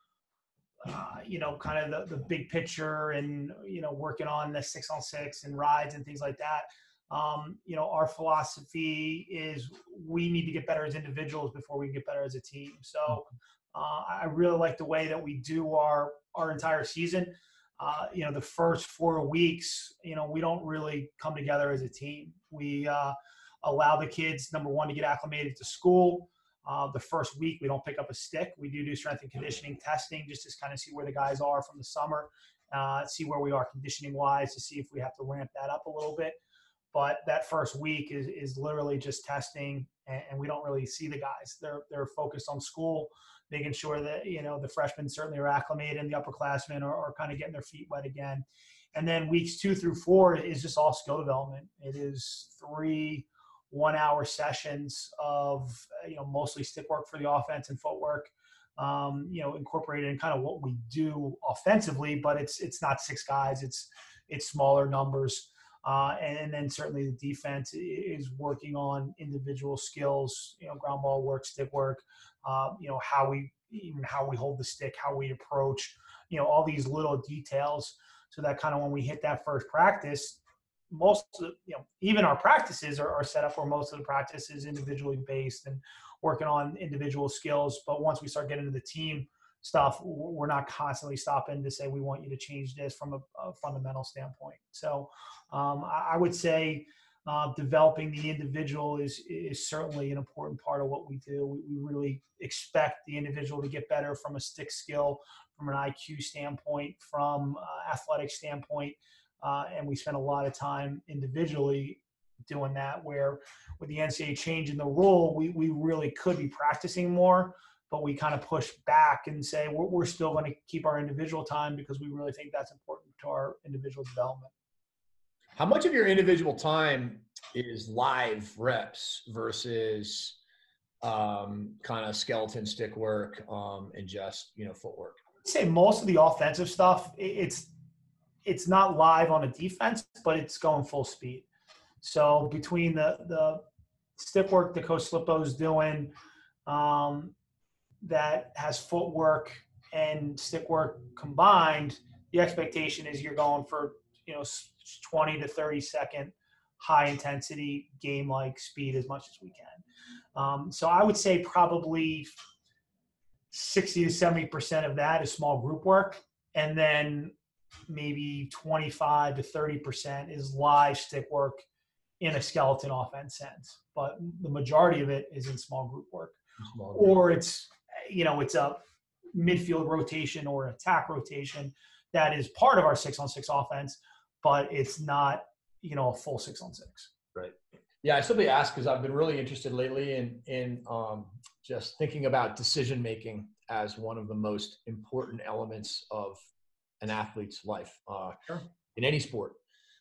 S2: uh, you know kind of the, the big picture and you know working on the six on six and rides and things like that um, you know, our philosophy is we need to get better as individuals before we get better as a team. So mm-hmm. uh, I really like the way that we do our our entire season. Uh, you know, the first four weeks, you know, we don't really come together as a team. We uh, allow the kids, number one, to get acclimated to school. Uh, the first week, we don't pick up a stick. We do do strength and conditioning testing just to kind of see where the guys are from the summer, uh, see where we are conditioning wise, to see if we have to ramp that up a little bit. But that first week is, is literally just testing and, and, we don't really see the guys. They're they're focused on school making sure that you know the freshmen certainly are acclimated and the upperclassmen are, are kind of getting their feet wet again. And then weeks two through four is just all skill development. It is three one hour sessions of you know mostly stick work for the offense and footwork um, you know incorporated in kind of what we do offensively but it's it's not six guys it's it's smaller numbers uh, and, and, then certainly the defense is working on individual skills, you know, ground ball work, stick work, uh, you know, how we even how we hold the stick, how we approach, you know, all these little details. So that kind of when we hit that first practice, most of the, you know, even our practices are, are set up where most of the practice is individually based and working on individual skills. But once we start getting to the team stuff, we're not constantly stopping to say we want you to change this from a, a fundamental standpoint. So um, I, I, would say uh, developing the individual is is certainly an important part of what we do. We, we really expect the individual to get better from a stick skill, from an IQ standpoint, from uh, athletic standpoint, uh, and we spent a lot of time individually doing that. Where with the NCAA changing the rule, we we really could be practicing more but we kind of push back and say we're, we're still going to keep our individual time because we really think that's important to our individual development.
S1: How much of your individual time is live reps versus um, kind of skeleton stick work um, and just you know footwork?
S2: I'd say most of the offensive stuff it's it's not live on a defense, but it's going full speed. So between the the stick work that Coach Slippo's doing, um, that has footwork and stick work combined, the expectation is you're going for you know 20 to 30 second high intensity game like speed as much as we can. Um, so I would say probably 60 to 70 percent of that is small group work, and then maybe 25 to 30 percent is live stick work in a skeleton offense sense. But the majority of it is in small group work, small group. or it's you know, it's a midfield rotation or attack rotation that is part of our six on six offense, but it's not, you know, a full six on six.
S1: Right. Yeah, I simply ask because I've been really interested lately in in um, just thinking about decision making as one of the most important elements of an athlete's life uh, sure. in any sport.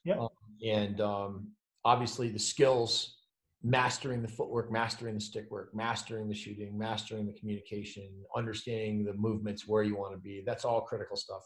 S2: Yeah. Um,
S1: and um, obviously, the skills mastering the footwork, mastering the stick work, mastering the shooting, mastering the communication, understanding the movements where you want to be. That's all critical stuff.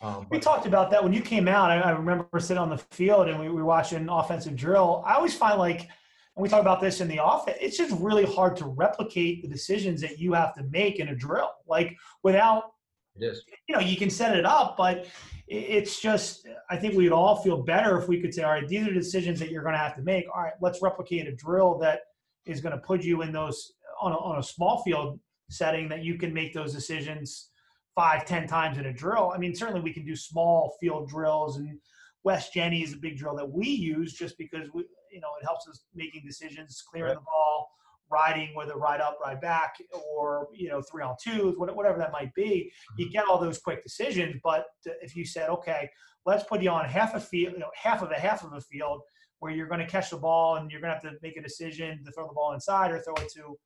S2: Um, we talked about that when you came out. I, I remember sitting on the field and we, we were watching offensive drill. I always find like, and we talk about this in the office, it's just really hard to replicate the decisions that you have to make in a drill. Like without,
S1: is.
S2: you know, you can set it up, but it's just I think we'd all feel better if we could say, all right, these are decisions that you're going to have to make. All right, let's replicate a drill that is going to put you in those on a, on a small field setting that you can make those decisions five, ten times in a drill. I mean, certainly we can do small field drills, and West Jenny is a big drill that we use just because we, you know, it helps us making decisions, clearing right. the ball, riding, whether ride up, ride back, or you know three on twos, whatever that might be. You mm-hmm. get all those quick decisions. But if you said, okay, let's put you on half a field, you know, half of a half of a field where you're going to catch the ball and you're going to have to make a decision to throw the ball inside or throw it to,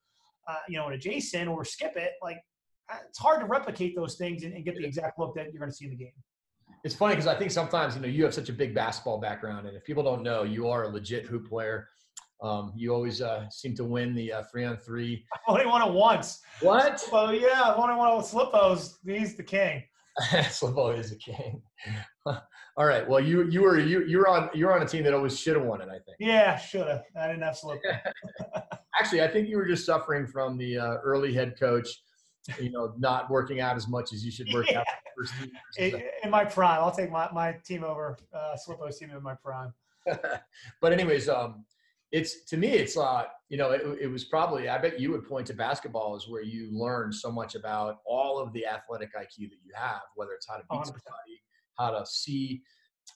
S2: uh, you know, an adjacent or skip it. Like uh, it's hard to replicate those things and, and get the exact look that you're going to see in the game.
S1: It's funny because I think sometimes you know you have such a big basketball background, and if people don't know, you are a legit hoop player. Um, you always uh, seem to win the uh, three on three.
S2: I only won it once.
S1: What?
S2: Well, yeah, I only won it with Slippo's. He's the king.
S1: Slippo is the king. All right. Well, you you were you you were on you were on a team that always should have won it. I think.
S2: Yeah, should have. I didn't have Slippo.
S1: Actually, I think you were just suffering from the uh, early head coach. You know, not working out as much as you should work yeah. out.
S2: In, in, my prime, I'll take my, my team over uh, Slippo's team in my prime.
S1: but anyways, um, it's to me it's uh you know it, it, was probably i bet you would point to basketball as where you learn so much about all of the athletic iq that you have whether it's how to beat somebody how to see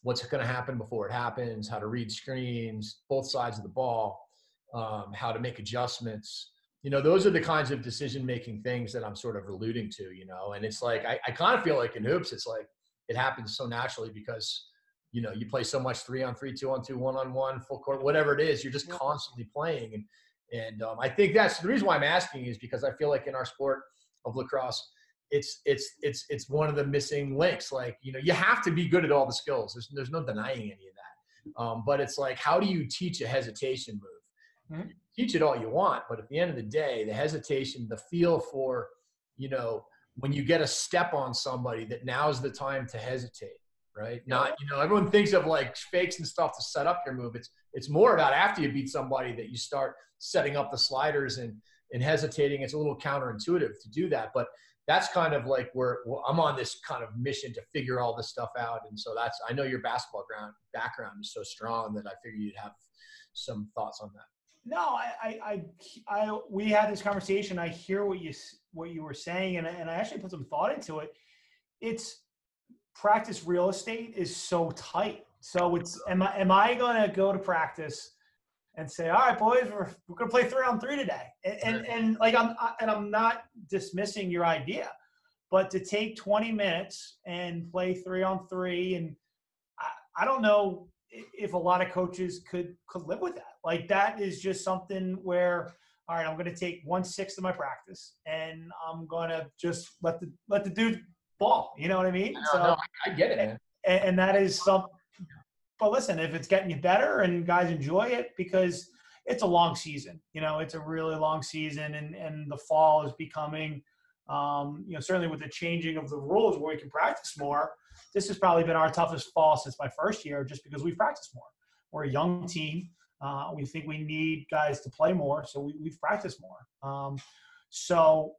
S1: what's going to happen before it happens how to read screens both sides of the ball um, how to make adjustments. You know those are the kinds of decision making things that i'm sort of alluding to you know and it's like i, I kind of feel like in hoops it's like it happens so naturally because you know you play so much three on three, two on two, one on one, full court, whatever it is. You're just constantly playing, and and um, I think that's the reason why I'm asking is because I feel like in our sport of lacrosse, it's it's it's it's one of the missing links. Like you know, you have to be good at all the skills. There's there's no denying any of that. Um, but it's like, how do you teach a hesitation move? Mm-hmm. teach it all you want, but at the end of the day, the hesitation, the feel for, you know, when you get a step on somebody, that now's the time to hesitate right? Not, you know, everyone thinks of like fakes and stuff to set up your move. It's it's more about after you beat somebody that you start setting up the sliders and and hesitating. It's a little counterintuitive to do that, but that's kind of like where well, I'm on this kind of mission to figure all this stuff out. And so that's I know your basketball ground background is so strong that I figured you'd have some thoughts on that.
S2: No, I, I, I, I, we had this conversation. I hear what you what you were saying, and and I actually put some thought into it. It's practice real estate is so tight. So it's am I am I going to go to practice and say, all right, boys, we're, we're going to play three on three today, and, and and like I'm and I'm not dismissing your idea, but to take 20 minutes and play three on three, and I, I don't know if a lot of coaches could could live with that. Like that is just something where all right, I'm going to take one sixth of my practice and I'm going to just let the let the dude ball. You know what I mean?
S1: No, so no, I get it, man.
S2: And, and that is some. But listen, if it's getting you better and guys enjoy it, because it's a long season. You know, it's a really long season, and and the fall is becoming, um, you know, certainly with the changing of the rules where we can practice more. This has probably been our toughest fall since my first year, just because we've practiced more. We're a young team. Uh, we think we need guys to play more, so we, have practiced more. Um, so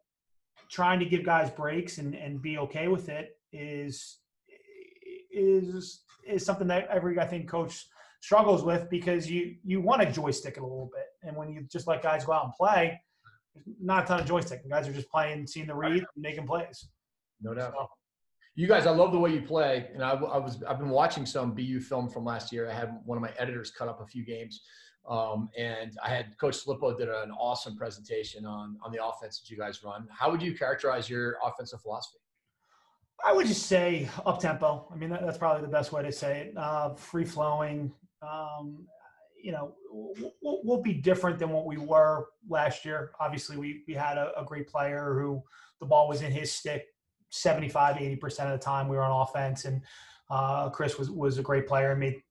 S2: trying to give guys breaks and, and be okay with it is is is something that every I think coach struggles with because you you want to joystick it a little bit, and when you just let guys go out and play, not a ton of joystick. The guys are just playing, seeing the read, and making plays.
S1: No doubt. So, you guys, I love the way you play, and I, I, was I've been watching some BU film from last year. I had one of my editors cut up a few games, um, and I had Coach Slippo did an awesome presentation on on the offense that you guys run. How would you characterize your offensive philosophy?
S2: I would just say up tempo. I mean, that, that's probably the best way to say it. Uh, free flowing. Um, you know, we'll, we'll, be different than what we were last year. Obviously, we we had a, a great player who the ball was in his stick 75, 80% of the time we were on offense. And uh, Chris was, was a great player and made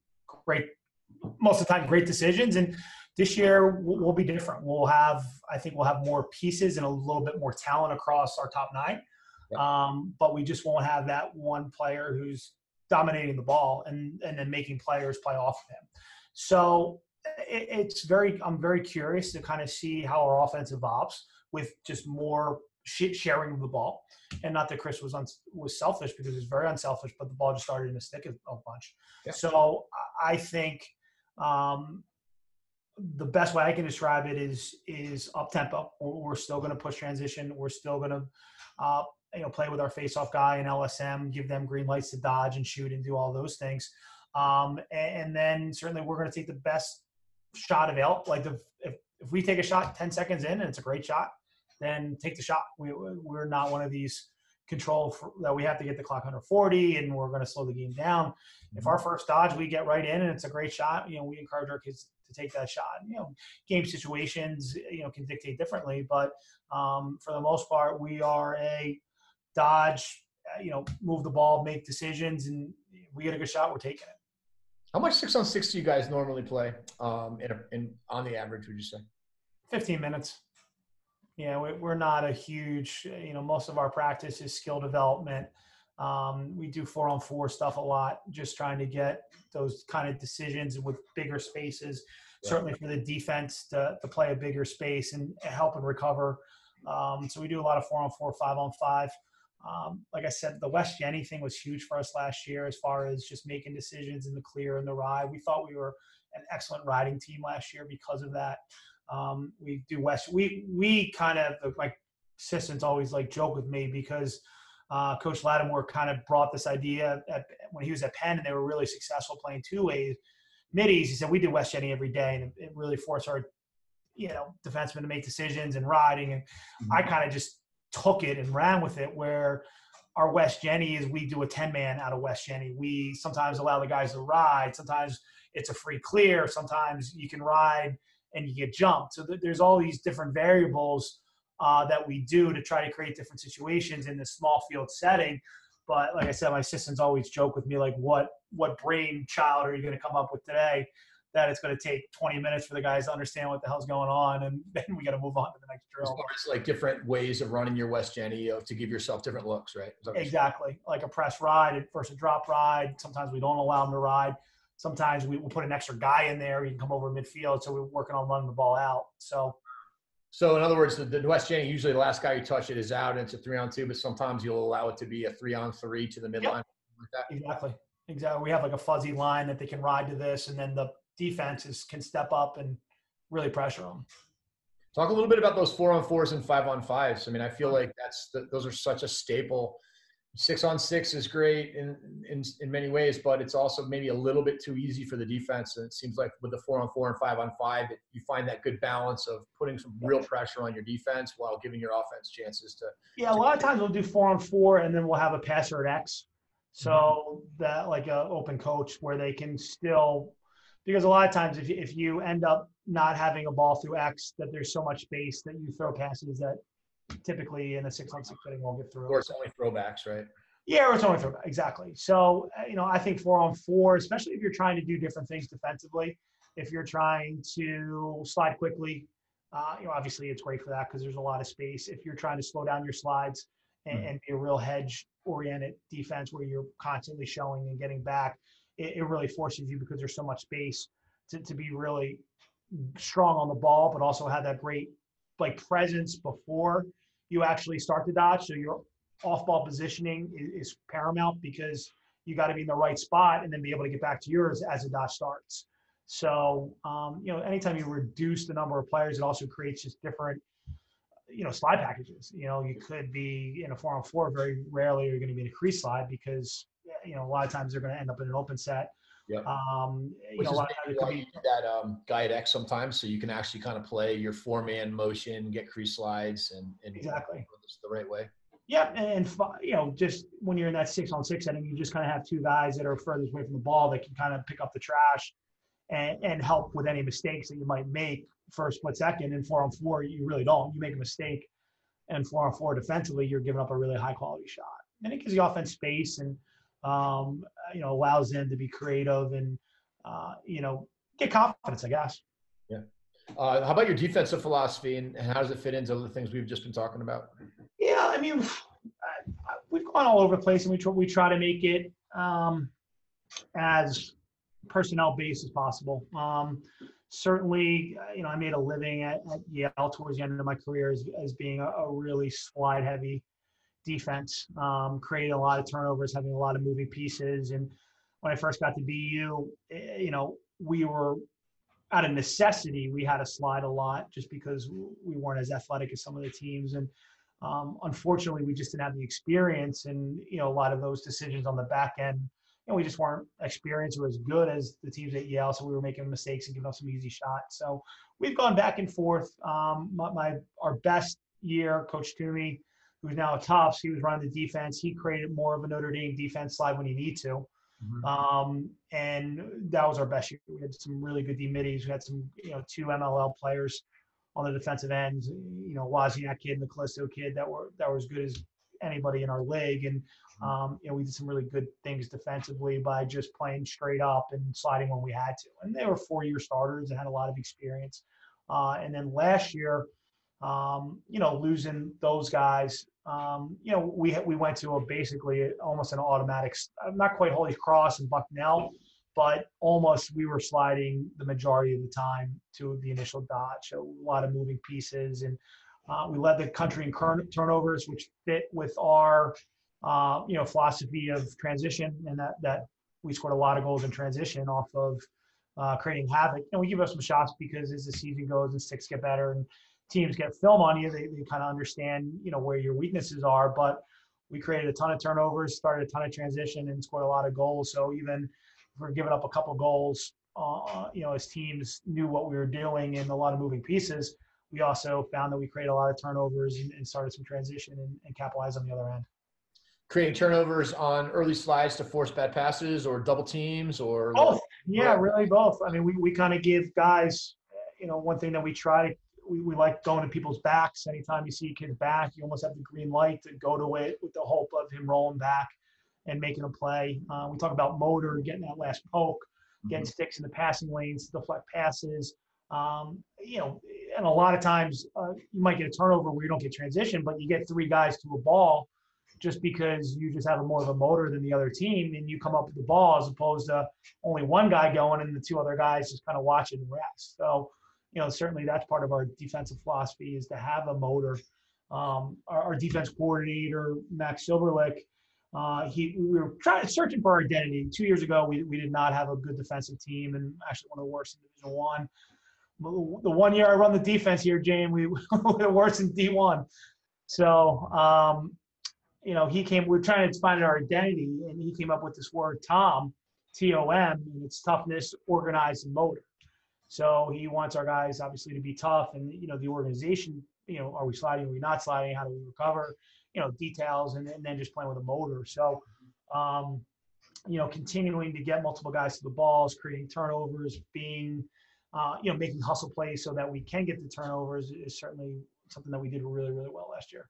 S2: great, most of the time, great decisions. And this year we'll, we'll be different. We'll have, I think we'll have more pieces and a little bit more talent across our top nine. Um, but we just won't have that one player who's dominating the ball and, and then making players play off of him. So it, it's very, I'm very curious to kind of see how our offense evolves with just more sharing of the ball. And not that Chris was un- was selfish because he's very unselfish, but the ball just started to stick a, a bunch. So I think um, the best way I can describe it is is up tempo. We're still going to push transition. We're still going to uh, you know play with our face off guy and LSM, give them green lights to dodge and shoot and do all those things. Um, and, and, then certainly we're going to take the best shot available. Like the, if if we take a shot 10 seconds in and it's a great shot, then take the shot. We, we're not one of these control for, that we have to get the clock under 40 and we're going to slow the game down. If our mm-hmm. first dodge, we get right in and it's a great shot, you know, we encourage our kids to take that shot. You know, game situations, you know, can dictate differently, but um, for the most part, we are a dodge, uh, you know, move the ball, make decisions, and we get a good shot, we're taking it.
S1: How much six on six do you guys normally play um, in, a, in on the average? Would you say?
S2: 15 minutes you know, we're not a huge, you know, most of our practice is skill development. Um, we do four on four stuff a lot, just trying to get those kind of decisions with bigger spaces. Yeah. Certainly for the defense to, to play a bigger space and help and recover. Um, so we do a lot of four on four, five on five. Um, like I said, the West Jenny thing was huge for us last year as far as just making decisions in the clear and the ride. We thought we were an excellent riding team last year because of that. Um, we do West. We we kind of like assistants always like joke with me because uh, Coach Lattimore kind of brought this idea at, when he was at Penn and they were really successful playing two ways middies. He said we did West Jenny every day and it really forced our you know defensemen to make decisions and riding. And mm-hmm. I kind of just took it and ran with it where our West Jenny is we do a 10 man out of West Jenny. We sometimes allow the guys to ride. Sometimes it's a free clear. Sometimes you can ride and you get jumped. So th- there's all these different variables uh, that we do to try to create different situations in this small field setting. But like I said, my assistants always joke with me like, "What what brain child are you going to come up with today?" That it's going to take 20 minutes for the guys to understand what the hell's going on, and then we got to move on to the next drill.
S1: It's like different ways of running your West Jenny to give yourself different looks, right?
S2: Exactly, like a press ride versus a drop ride. Sometimes we don't allow them to ride sometimes we will put an extra guy in there. He can come over midfield. So we're working on running the ball out. So
S1: So in other words, the, the West Jennings, usually the last guy you touch it is out and it's a three on two, but sometimes you'll allow it to be a three on three to the midline.
S2: Yep. Like exactly. Exactly. We have like a fuzzy line that they can ride to this, and then the defenses can step up and really pressure them.
S1: Talk a little bit about those four on fours and five on fives. I mean, I feel like that's the, those are such a staple six on six is great in, in in many ways, but it's also maybe a little bit too easy for the defense. And it seems like with the four on four and five on five, you find that good balance of putting some real pressure on your defense while giving your offense chances to.
S2: Yeah, a lot of times we'll do four on four, and then we'll have a passer at X. So mm-hmm. that like a open coach where they can still because a lot of times if if you end up not having a ball through X, that there's so much space that you throw passes that typically in a six on six fitting won't get through.
S1: Or it's only throwbacks, right?
S2: Yeah, or it's only throwback. Exactly. So, uh, you know, I think four on four, especially if you're trying to do different things defensively, if you're trying to slide quickly, uh, you know, obviously it's great for that because there's a lot of space. If you're trying to slow down your slides and, mm-hmm. and be a real hedge oriented defense where you're constantly showing and getting back, it, it really forces you because there's so much space to, to be really strong on the ball, but also have that great like presence before you actually start the dodge. So your off ball positioning is, is paramount because you got to be in the right spot and then be able to get back to yours as the dodge starts. So, um, you know, anytime you reduce the number of players, it also creates just different, you know, slide packages. You know, you could be in a four on four. Very rarely are you going to be in a crease slide because, you know, a lot of times they're going to end up in an open set.
S1: Yeah. Um, Which know, is why you do that um, guide X sometimes, so you can actually kind of play your four man motion, get crease slides, and, and
S2: exactly
S1: the right way.
S2: Yep, and you know, just when you're in that six on six setting, you just kind of have two guys that are furthest away from the ball that can kind of pick up the trash and, and help with any mistakes that you might make for a split second. And four on four, you really don't. You make a mistake, and four on four defensively, you're giving up a really high quality shot, and it gives the offense space and um, you know, allows them to be creative and, uh, you know, get confidence, I guess.
S1: Yeah. Uh, how about your defensive philosophy and, and, how does it fit into the things we've just been talking about?
S2: Yeah, I mean, we've gone all over the place and we try, we try to make it um, as personnel based as possible. Um, certainly, you know, I made a living at, at, Yale towards the end of my career as, as being a, a really slide heavy defense, um, creating a lot of turnovers, having a lot of moving pieces. And when I first got to BU, eh, you know, we were out of necessity, we had to slide a lot just because we weren't as athletic as some of the teams. And um, unfortunately, we just didn't have the experience. And, you know, a lot of those decisions on the back end, you know, we just weren't experienced or as good as the teams at Yale. So we were making mistakes and giving up some easy shots. So we've gone back and forth. Um, my, my, our best year, Coach Toomey, who's now at Tufts, he was running the defense. He created more of a Notre Dame defense slide when he need to. Mm-hmm. Um, and that was our best year. We had some really good D middies. We had some, you know, two MLL players on the defensive end. You know, Wozniak kid and the Callisto kid that were that were as good as anybody in our league. And mm-hmm. um, you know, we did some really good things defensively by just playing straight up and sliding when we had to. And they were four-year starters and had a lot of experience. Uh, and then last year, um, you know, losing those guys, um, you know, we we went to a basically almost an automatic, not quite Holy Cross and Bucknell, but almost we were sliding the majority of the time to the initial dodge. A lot of moving pieces, and uh, we led the country in turnovers, which fit with our, uh, you know, philosophy of transition, and that that we scored a lot of goals in transition off of uh, creating havoc. And we give up some shots because as the season goes and sticks get better and teams get film on you, they, they kind of understand, you know, where your weaknesses are. But we created a ton of turnovers, started a ton of transition, and scored a lot of goals. So even if we're giving up a couple goals, uh, you know, as teams knew what we were doing and a lot of moving pieces, we also found that we created a lot of turnovers and, and started some transition and, and capitalized on the other end.
S1: Creating turnovers on early slides to force bad passes or double teams or
S2: both. Yeah, really both. I mean, we, we kind of give guys, you know, one thing that we try we, we like going to people's backs. Anytime you see a kid's back, you almost have the green light to go to it with the hope of him rolling back and making a play. Uh, we talk about motor, getting that last poke, getting mm-hmm. sticks in the passing lanes, deflect passes. Um, you know, and a lot of times uh, you might get a turnover where you don't get transition, but you get three guys to a ball just because you just have a more of a motor than the other team and you come up with the ball as opposed to only one guy going and the two other guys just kind of watching the rest. So you know, certainly that's part of our defensive philosophy is to have a motor. Um, our, our, defense coordinator, Max Silverlick, uh, he we were trying searching for our identity. Two years ago, we, we did not have a good defensive team, and actually one of the worst in Division One. The one year I run the defense here, Jane, we were the worst in D one. So, um, you know, he came. We are trying to find our identity, and he came up with this word "Tom," T O M, and it's toughness, organized, and motor. So he wants our guys obviously to be tough, and you know, the organization. You know, are we sliding? Are we not sliding? How do we recover? you know details and, and then just playing with a motor. So, um, you know, continuing to get multiple guys to the balls, creating turnovers, being uh, you know making hustle plays so that we can get the turnovers is certainly something that we did really really well last year.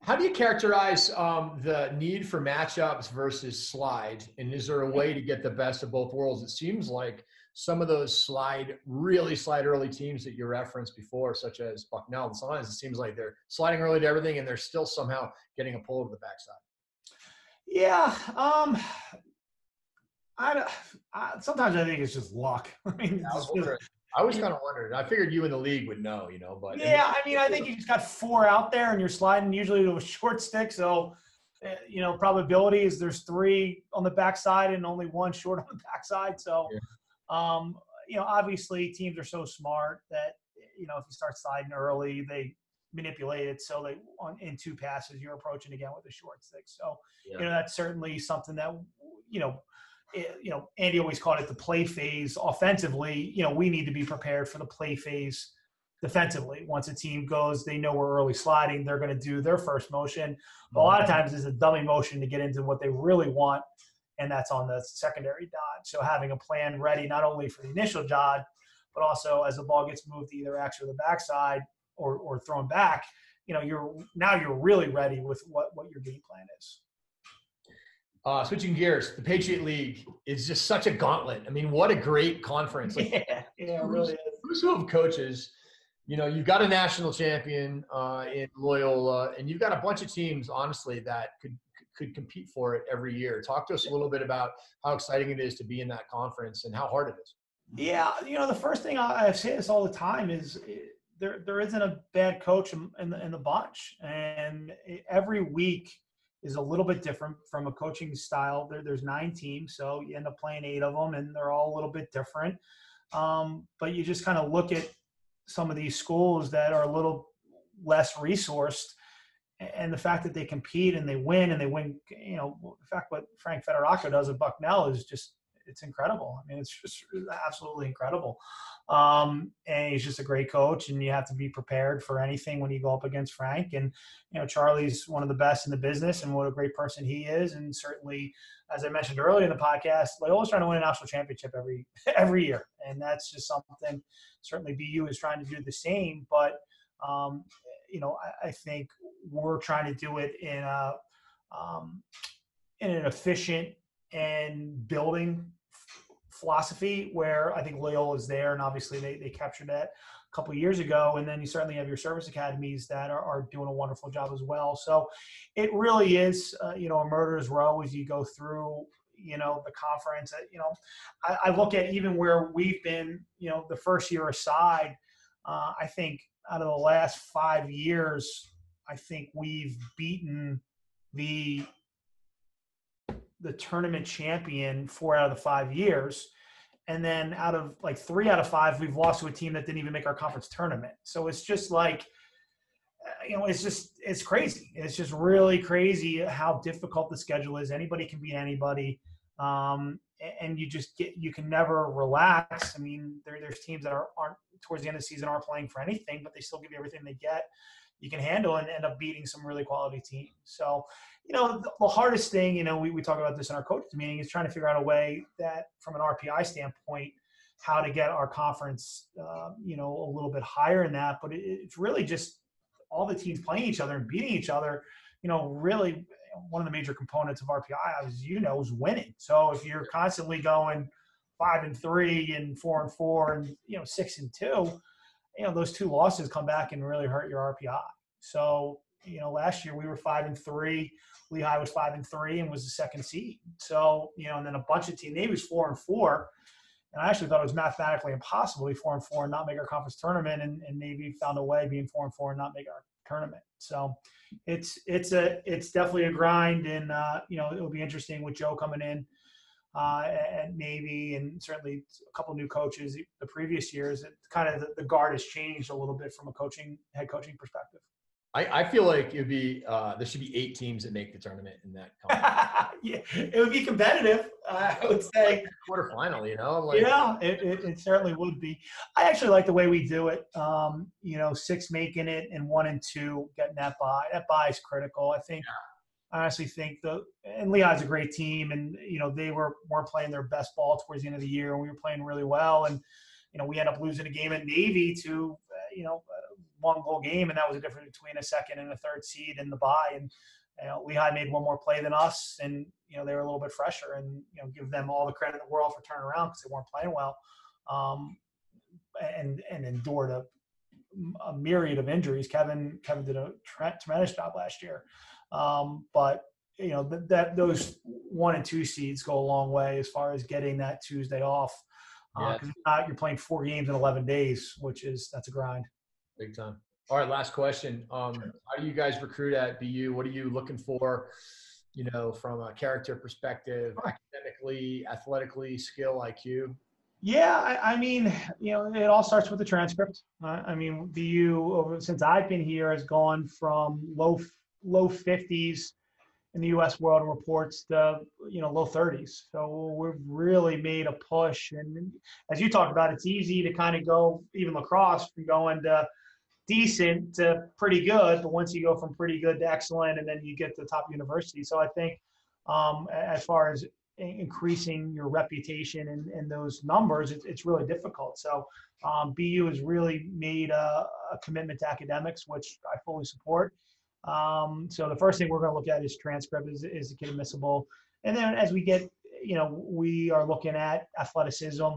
S1: How do you characterize um, the need for matchups versus slide? And is there a way to get the best of both worlds? It seems like some of those slide, really slide early teams that you referenced before, such as Bucknell, sometimes it seems like they're sliding early to everything and they're still somehow getting a pull over the backside.
S2: Yeah. Um, I, I sometimes I think it's just luck. I mean,
S1: I was, I was kind of wondering. I figured you in the league would know, you know, but
S2: yeah, I mean, I think you just got four out there and you're sliding usually to a short stick. So, eh, you know, probability is there's three on the backside and only one short on the backside. So. Um, you know, obviously teams are so smart that you know if you start sliding early, they manipulate it so they on in two passes you're approaching again with a short stick. So yeah. you know that's certainly something that you know. It, you know, Andy always called it the play phase offensively. You know, we need to be prepared for the play phase defensively. Once a team goes, they know we're early sliding, they're going to do their first motion. But a lot of times it's a dummy motion to get into what they really want and that's on the secondary dodge. So having a plan ready not only for the initial dodge, but also as the ball gets moved to either or the backside or, or thrown back, you know, you're now you're really ready with what, what your game plan is.
S1: Uh, switching gears, the Patriot League is just such a gauntlet. I mean, what a great conference!
S2: Like, yeah, yeah, really
S1: who's who of coaches. You know, you've got a national champion uh, in Loyola, and you've got a bunch of teams, honestly, that could could compete for it every year. Talk to us a little bit about how exciting it is to be in that conference and how hard it is.
S2: Yeah, you know, the first thing I, I say this all the time is eh, there there isn't a bad coach in, in, the, in the bunch, and every week is a little bit different from a coaching style. There, there's nine teams, so you end up playing eight of them, and they're all a little bit different. Um, but you just kind of look at some of these schools that are a little less resourced and the fact that they compete and they win and they win, you know, the fact what Frank Fedorjaka does at Bucknell is just it's incredible. I mean, it's just absolutely incredible. Um, and he's just a great coach, and you have to be prepared for anything when you go up against Frank. And you know, Charlie's one of the best in the business, and what a great person he is. And certainly, as I mentioned earlier in the podcast, Loyola's trying to win a national championship every every year, and that's just something. Certainly, BU is trying to do the same, but um, you know, I, I, think we're trying to do it in a um, in an efficient and building philosophy where I think Loyola is there, and obviously they, they captured that a couple years ago. And then you certainly have your service academies that are, are doing a wonderful job as well. So it really is, uh, you know, a murderer's row as you go through, you know, the conference. You know, I, I look at even where we've been, you know, the first year aside, uh, I think out of the last five years, I think we've beaten the the tournament champion four out of the five years. And then out of like three out of five, we've lost to a team that didn't even make our conference tournament. So it's just like, uh, you know, it's just, it's crazy. It's just really crazy how difficult the schedule is. Anybody can beat anybody. Um, and you just get, you can never relax. I mean, there, there's teams that are, aren't towards the end of the season aren't playing for anything, but they still give you everything they get. You can handle and end up beating some really quality teams. So, you know, the, the hardest thing, you know, we, we talk about this in our coaches meeting is trying to figure out a way that from an RPI standpoint, how to get our conference, uh, you know, a little bit higher in that. But it, it's really just all the teams playing each other and beating each other. You know, really one of the major components of RPI, as you know, is winning. So if you're constantly going five and three and four and four and you know six and two, you know those two losses come back and really hurt your RPI. So you know last year we were five and three, Lehigh was five and three and was the second seed. So you know and then a bunch of teams, Navy was four and four, And I actually thought it was mathematically impossible to be four and four and not make our conference tournament, and, and maybe found a way being four and four and not make our tournament. So it's it's a it's definitely a grind, and uh, you know it'll be interesting with Joe coming in, uh, and maybe and certainly a couple new coaches the previous years. It kind of the, the guard has changed a little bit from a coaching head coaching perspective.
S1: I, I feel like it'd be uh, there should be eight teams that make the tournament in that.
S2: yeah, it would be competitive. Uh, I would say
S1: quarterfinal. You know, like,
S2: yeah, it, it, it, certainly would be. I actually like the way we do it. Um, you know, six making it and one and two getting that buy. That buy is critical. I think. Yeah. I honestly think the and Lehigh's a great team, and you know they were weren't playing their best ball towards the end of the year, and we were playing really well, and you know we end up losing a game at Navy to uh, you know one goal game, and that was a difference between a second and a third seed in the bye. And you know, Lehigh made one more play than us, and you know they were a little bit fresher, and you know give them all the credit in the world for turning around because they weren't playing well, um, and and endured a, a, myriad of injuries. Kevin Kevin did a tremendous job last year, um, but you know that, that those one and two seeds go a long way as far as getting that Tuesday off. Because uh, yeah. not, you're playing four games in 11 days, which is that's a grind.
S1: Big time. All right, last question. Um, how do you guys recruit at BU? What are you looking for? You know, from a character perspective, academically, athletically, skill, IQ.
S2: Yeah, I, I, mean, you know, it all starts with the transcript. Uh, I mean, BU over since I've been here has gone from low low fifties in the U.S. World Reports to you know low 30s. So we've really made a push, and as you talked about, it's easy to kind of go even lacrosse from going to decent to pretty good, but once you go from pretty good to excellent, and then you get to the top university. So I think um, as far as increasing your reputation and, and those numbers, it's, it's really difficult. So um, BU has really made a, a, commitment to academics, which I fully support. Um, so the first thing we're going to look at is transcript, is, is the kid admissible? And then as we get, you know, we are looking at athleticism,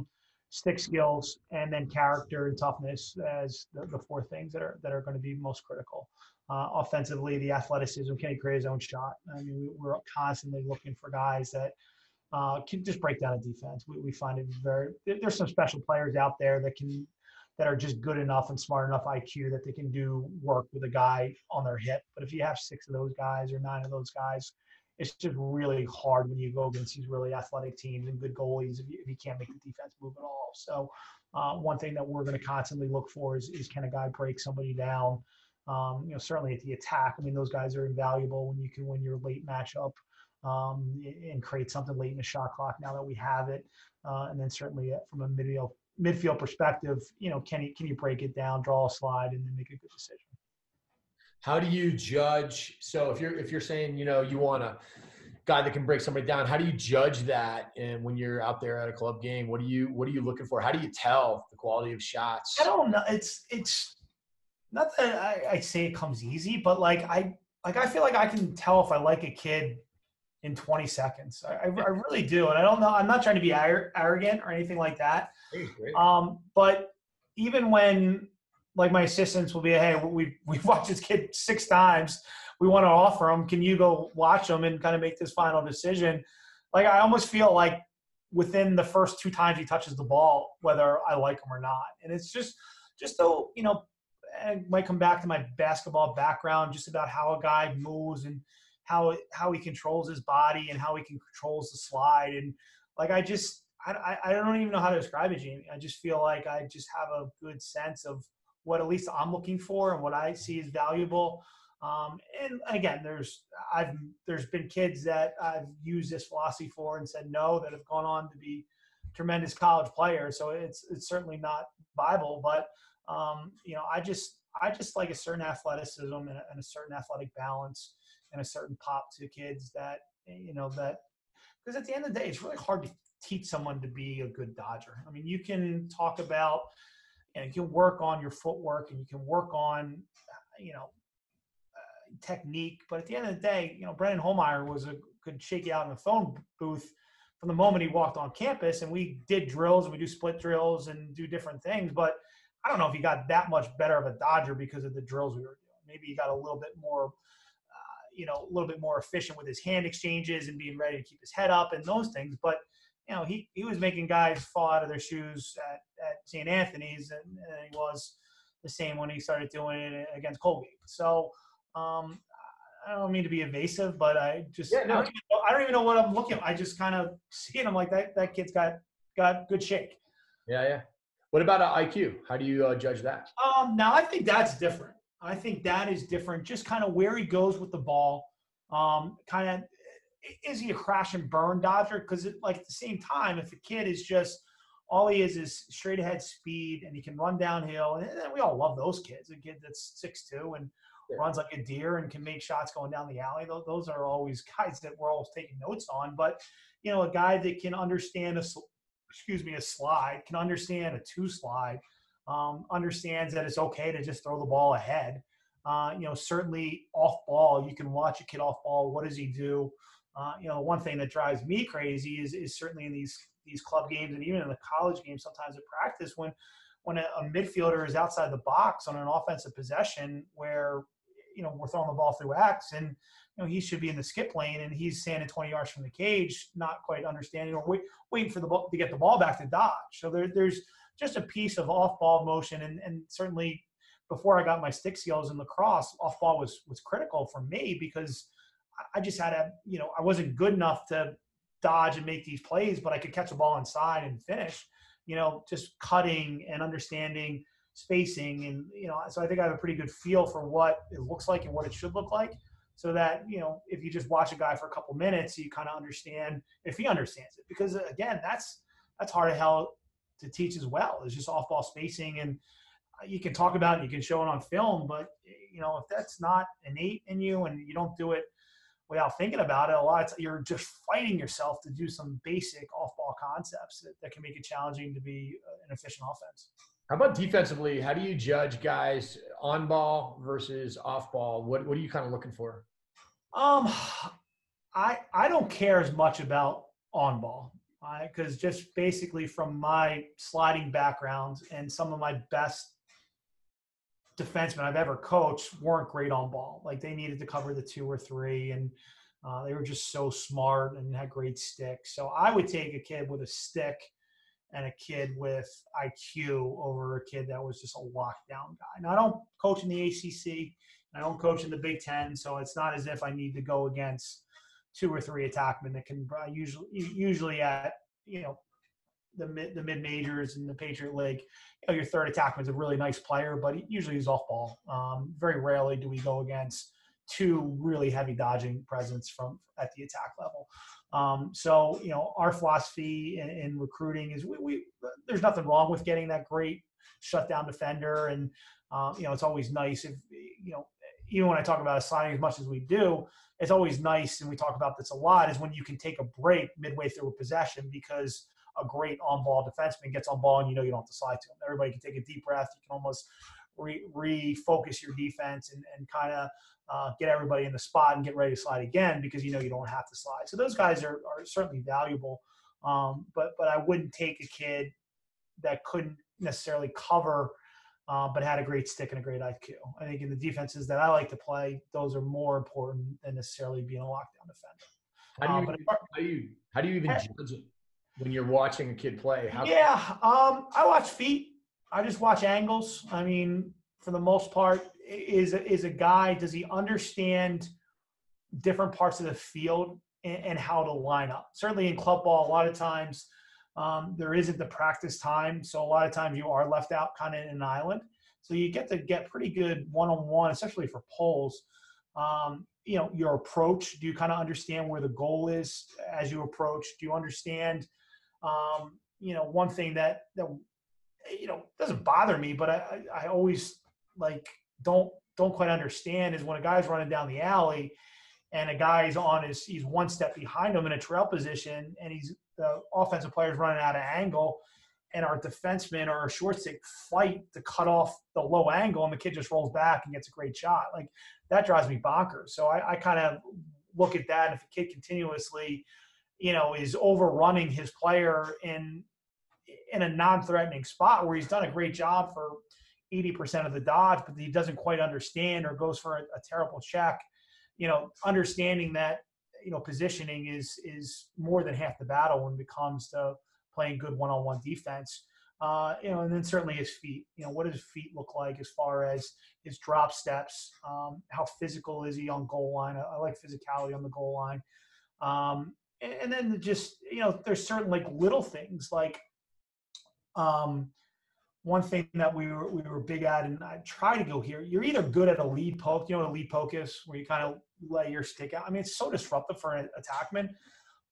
S2: stick skills, and then character and toughness as the, the four things that are that are going to be most critical. Uh, offensively, the athleticism, can he create his own shot? I mean, we, are constantly looking for guys that uh, can just break down a defense. We, we find it very. There's some special players out there that can that are just good enough and smart enough IQ that they can do work with a guy on their hip. But if you have six of those guys or nine of those guys, it's just really hard when you go against these really athletic teams and good goalies if you, if you can't make the defense move at all. So, uh, one thing that we're going to constantly look for is, is can a guy break somebody down? Um, you know, certainly at the attack. I mean, those guys are invaluable when you can win your late matchup um, and create something late in the shot clock. Now that we have it, uh, and then certainly uh, from a midfield midfield perspective, you know, can you can you break it down, draw a slide, and then make a good decision?
S1: How do you judge? So if you're if you're saying you know you want a guy that can break somebody down, how do you judge that? And when you're out there at a club game, what do you what are you looking for? How do you tell the quality of shots?
S2: I don't know. It's it's not that I, I say it comes easy, but like I like I feel like I can tell if I like a kid in 20 seconds. I, I, really do, and I don't know. I'm not trying to be arrogant or anything like that. Um, but even when like my assistants will be, hey, we we've watched this kid six times. We want to offer him. Can you go watch him and kind of make this final decision? Like I almost feel like within the first two times he touches the ball, whether I like him or not. And it's just just so, you know, it might come back to my basketball background, just about how a guy moves and how how he controls his body and how he can controls the slide and like I just I, I don't even know how to describe it, Jamie. I just feel like I just have a good sense of what at least I'm looking for and what I see is valuable. Um, and again, there's I've there's been kids that I've used this philosophy for and said no that have gone on to be tremendous college players. So it's it's certainly not Bible, but um, you know I just I just like a certain athleticism and a, and a certain athletic balance and a certain pop to kids that you know that because at the end of the day, it's really hard to teach someone to be a good dodger. I mean, you can talk about and you can work on your footwork and you can work on you know uh, technique but at the end of the day you know brendan holmeyer was a could shake you out in the phone booth from the moment he walked on campus and we did drills and we do split drills and do different things but i don't know if he got that much better of a dodger because of the drills we were doing maybe he got a little bit more uh, you know a little bit more efficient with his hand exchanges and being ready to keep his head up and those things but you know, he, he was making guys fall out of their shoes at, at St. Anthony's, and, and he was the same when he started doing it against Colgate. So um, I don't mean to be evasive, but I just yeah, no. I, don't know, I, don't even know what I'm looking. I just kind of see it. I'm like that that kid's got got good shake.
S1: Yeah, yeah. What about uh, IQ? How do you uh, judge that?
S2: Um, now I think that's different. I think that is different. Just kind of where he goes with the ball. Um, kind of is he a crash and burn dodger? Because like at the same time, if a kid is just all he is is straight ahead speed and he can run downhill, and we all love those kids. A kid that's six two and yeah. runs like a deer and can make shots going down the alley. Those, are always guys that we're always taking notes on. But you know, a guy that can understand a excuse me a slide, can understand a two slide, um, understands that it's okay to just throw the ball ahead. Uh, you know, certainly off ball, you can watch a kid off ball. What does he do? Uh, you know, one thing that drives me crazy is is certainly in these these club games and even in the college games, sometimes at practice when when a, a midfielder is outside the box on an offensive possession where you know we're throwing the ball through X, and you know he should be in the skip lane, and he's standing 20 yards from the cage, not quite understanding or wait, waiting for the ball to get the ball back to dodge. So there, there's just a piece of off-ball motion, and, and certainly before I got my stick skills in lacrosse, off-ball was was critical for me because I just had a you know I wasn't good enough to dodge and make these plays, but I could catch a ball inside and finish. You know, just cutting and understanding spacing and you know so i think i have a pretty good feel for what it looks like and what it should look like so that you know if you just watch a guy for a couple minutes you kind of understand if he understands it because again that's that's hard to hell to teach as well it's just off ball spacing and you can talk about it you can show it on film but you know if that's not innate in you and you don't do it without thinking about it a lot of you're just fighting yourself to do some basic off ball concepts that, that can make it challenging to be an efficient offense
S1: how about defensively? How do you judge guys on ball versus off ball? What what are you kind of looking for?
S2: Um, I I don't care as much about on ball because just basically from my sliding background and some of my best defensemen I've ever coached weren't great on ball. Like they needed to cover the two or three, and uh, they were just so smart and had great sticks. So I would take a kid with a stick and a kid with IQ over a kid that was just a lockdown guy. Now I don't coach in the ACC, I don't coach in the Big Ten, so it's not as if I need to go against two or three attackmen that can usually usually at you know the mid the mid majors and the Patriot League. You know, your third attackman is a really nice player, but usually he's off ball. Um, very rarely do we go against two really heavy dodging presence from at the attack level. Um, so, you know, our philosophy in, in recruiting is we, we, there's nothing wrong with getting that great shutdown defender. And, um, you know, it's always nice if, you know, even when I talk about a signing as much as we do, it's always nice, and we talk about this a lot, is when you can take a break midway through a possession because a great on-ball defenseman gets on ball and you know you don't have to slide to him. Everybody can take a deep breath. You can almost re- refocus your defense and, and kind of uh, get everybody in the spot and get ready to slide again because you know you don't have to slide. So those guys are, are certainly valuable. Um, but but I wouldn't take a kid that couldn't necessarily cover, uh, but had a great stick and a great IQ. I think in the defenses that I like to play, those are more important than necessarily being a lockdown defender.
S1: How do you, uh, how do you, how do you even judge it when you're watching a kid play? How
S2: yeah, um, I watch feet. I just watch angles. I mean, for the most part, is is a guy does he understand different parts of the field and, and how to line up certainly in club ball a lot of times um, there isn't the practice time so a lot of times you are left out kind of in an island. So you get to get pretty good one-on-one especially for poles um, you know your approach do you kind of understand where the goal is as you approach? Do you understand um, you know one thing that that you know doesn't bother me but i i always like don't don't quite understand is when a guy's running down the alley and a guy's on his he's one step behind him in a trail position and he's the offensive player's running out of angle and our defenseman or our short stick fight to cut off the low angle and the kid just rolls back and gets a great shot like that drives me bonkers so i, I kind of look at that and if a kid continuously you know is overrunning his player in in a non-threatening spot where he's done a great job for 80% of the dodge, but he doesn't quite understand or goes for a, a terrible check. You know, understanding that you know, positioning is is more than half the battle when it comes to playing good one-on-one defense. Uh, you know, and then certainly his feet. You know, what does his feet look like as far as his drop steps? Um, how physical is he on goal line? I, I like physicality on the goal line. Um, and, and, then just you know, there's certain like little things like um, one thing that we were we were big at, and I try to go here. You're either good at a lead poke. You know a lead poke is, where you kind of lay your stick out. I mean, it's so disruptive for an attackman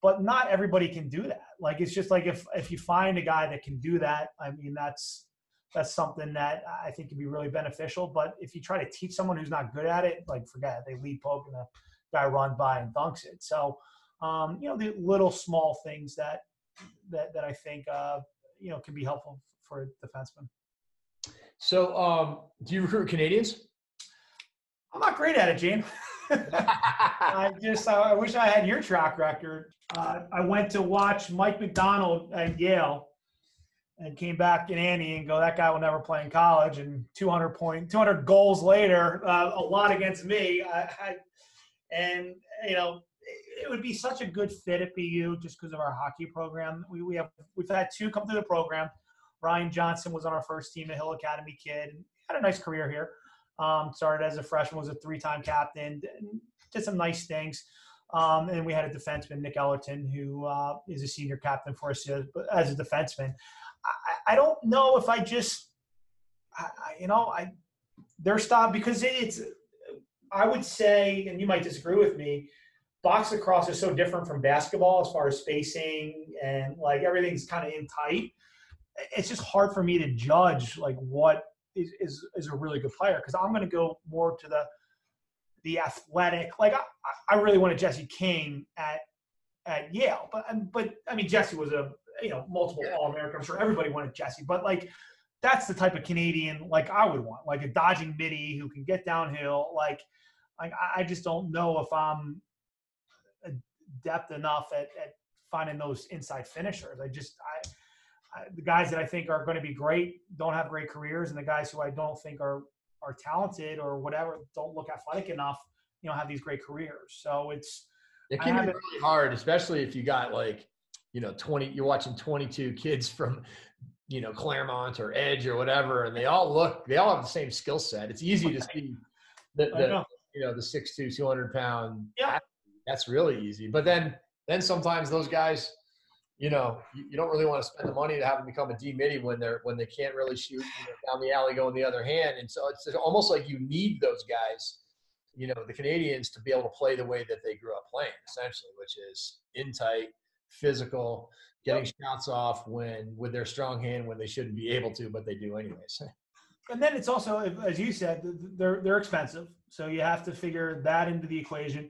S2: but not everybody can do that. Like it's just like if if you find a guy that can do that, I mean that's that's something that I think can be really beneficial. But if you try to teach someone who's not good at it, like forget it, they lead poke and the guy runs by and dunks it. So um, you know the little small things that that that I think uh, you know can be helpful for a defenseman.
S1: So um, do you recruit Canadians?
S2: I'm not great at it, Gene. I just I wish I had your track record. Uh, I went to watch Mike McDonald at Yale, and came back in Annie and go, that guy will never play in college. And 200 point, 200 goals later, uh, a lot against me. I, I, and you know, it would be such a good fit at BU just because of our hockey program. We, we have we've had two come through the program. Ryan Johnson was on our first team, a Hill Academy kid, had a nice career here. Um, started as a freshman, was a three-time captain, did some nice things. Um, and we had a defenseman, Nick Ellerton, who uh, is a senior captain for us as a defenseman. I, I don't know if I just, I, you know, I their style because it's. I would say, and you might disagree with me, box lacrosse is so different from basketball as far as spacing and like everything's kind of in tight. It's just hard for me to judge like what is is, is a really good player because I'm going to go more to the the athletic. Like I, I really wanted Jesse King at at Yale, but but I mean Jesse was a you know multiple All American. I'm sure everybody wanted Jesse, but like that's the type of Canadian like I would want, like a dodging midi who can get downhill. Like like I just don't know if I'm uh, adept enough at, at finding those inside finishers. I just I the guys that I think are going to be great don't have great careers, and the guys who I don't think are are talented or whatever don't look athletic enough, you know, have these great careers. So it's
S1: it can be really hard, especially if you got like you know 20 you're watching 22 kids from you know Claremont or Edge or whatever, and they all look they all have the same skill set. It's easy to see the, the know. you know the six two 200 pound
S2: yeah.
S1: That's really easy. But then then sometimes those guys you know, you, you, don't really want to spend the money to have them become a D midi when they're when they can't really shoot you know, down the alley going the other hand. And so it's almost like you need those guys, you know, the Canadians to be able to play the way that they grew up playing, essentially, which is in tight, physical, getting yep. shots off when with their strong hand when they shouldn't be able to, but they do anyways.
S2: And then it's also, as you said, they're they're expensive, so you have to figure that into the equation.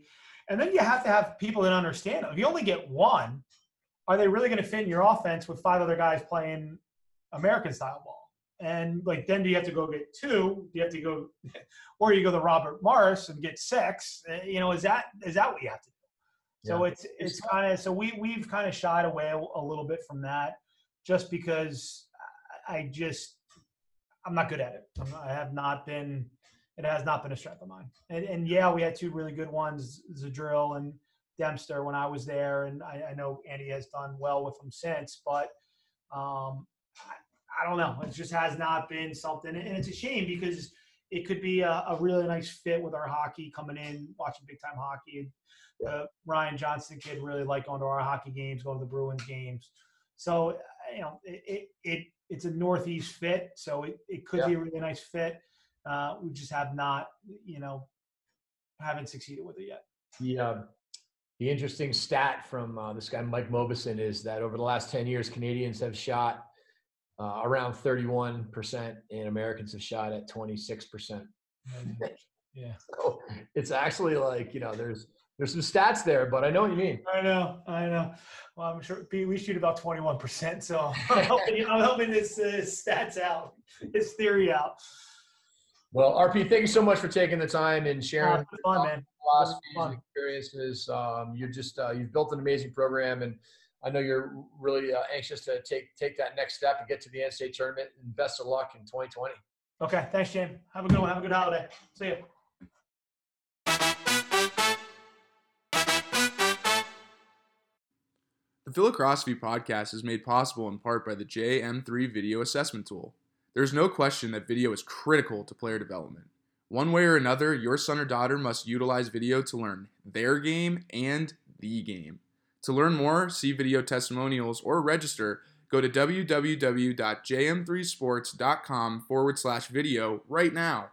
S2: And then you have to have people that understand. If you only get one, are they really going to fit in your offense with five other guys playing American style ball? And like, then do you have to go get two? Do you have to go, or you go to Robert Morris and get six? Uh, you know, is that is that what you have to do? So yeah. it's it's kind of so we we've kind of shied away a, little bit from that, just because I just I'm not good at it. I have not been. It has not been a strength of mine. And, and yeah, we had two really good ones, Zadrill and Dempster when I was there, and I, I know Andy has done well with them since. But um, I, I, don't know. It just has not been something, and it's a shame because it could be a, a really nice fit with our hockey coming in, watching big time hockey. And uh, Ryan Johnson kid really like going to our hockey games, going to the Bruins games. So you know, it, it, it it's a northeast fit, so it, it could yeah. be a really nice fit. Uh, we just have not, you know, haven't succeeded with it yet.
S1: Yeah, the interesting stat from uh, this guy Mike Mobison is that over the last 10 years, Canadians have shot uh, around 31%, and Americans have shot at 26%.
S2: yeah.
S1: So it's actually like, you know, there's there's some stats there, but I know what you mean.
S2: I know, I know. Well, I'm sure we shoot about 21%, so I'm helping, I'm helping this uh, stats out, this theory out.
S1: Well, RP, thank you so much for taking the time and sharing.
S2: Oh, fun, man
S1: philosophies and experiences. Um, you just uh, you've built an amazing program, and I know you're really uh, anxious to take take that next step and get to the NCAA tournament. And best of luck in 2020.
S2: Okay, thanks, Jim. Have a good one. Have a good holiday. See you.
S3: The Philocrosophy podcast is made possible in part by the JM3 video assessment tool. There's no question that video is critical to player development. One way or another, your son or daughter must utilize video to learn their game and the game. To learn more, see video testimonials, or register, go to www.jm3sports.com forward slash video right now.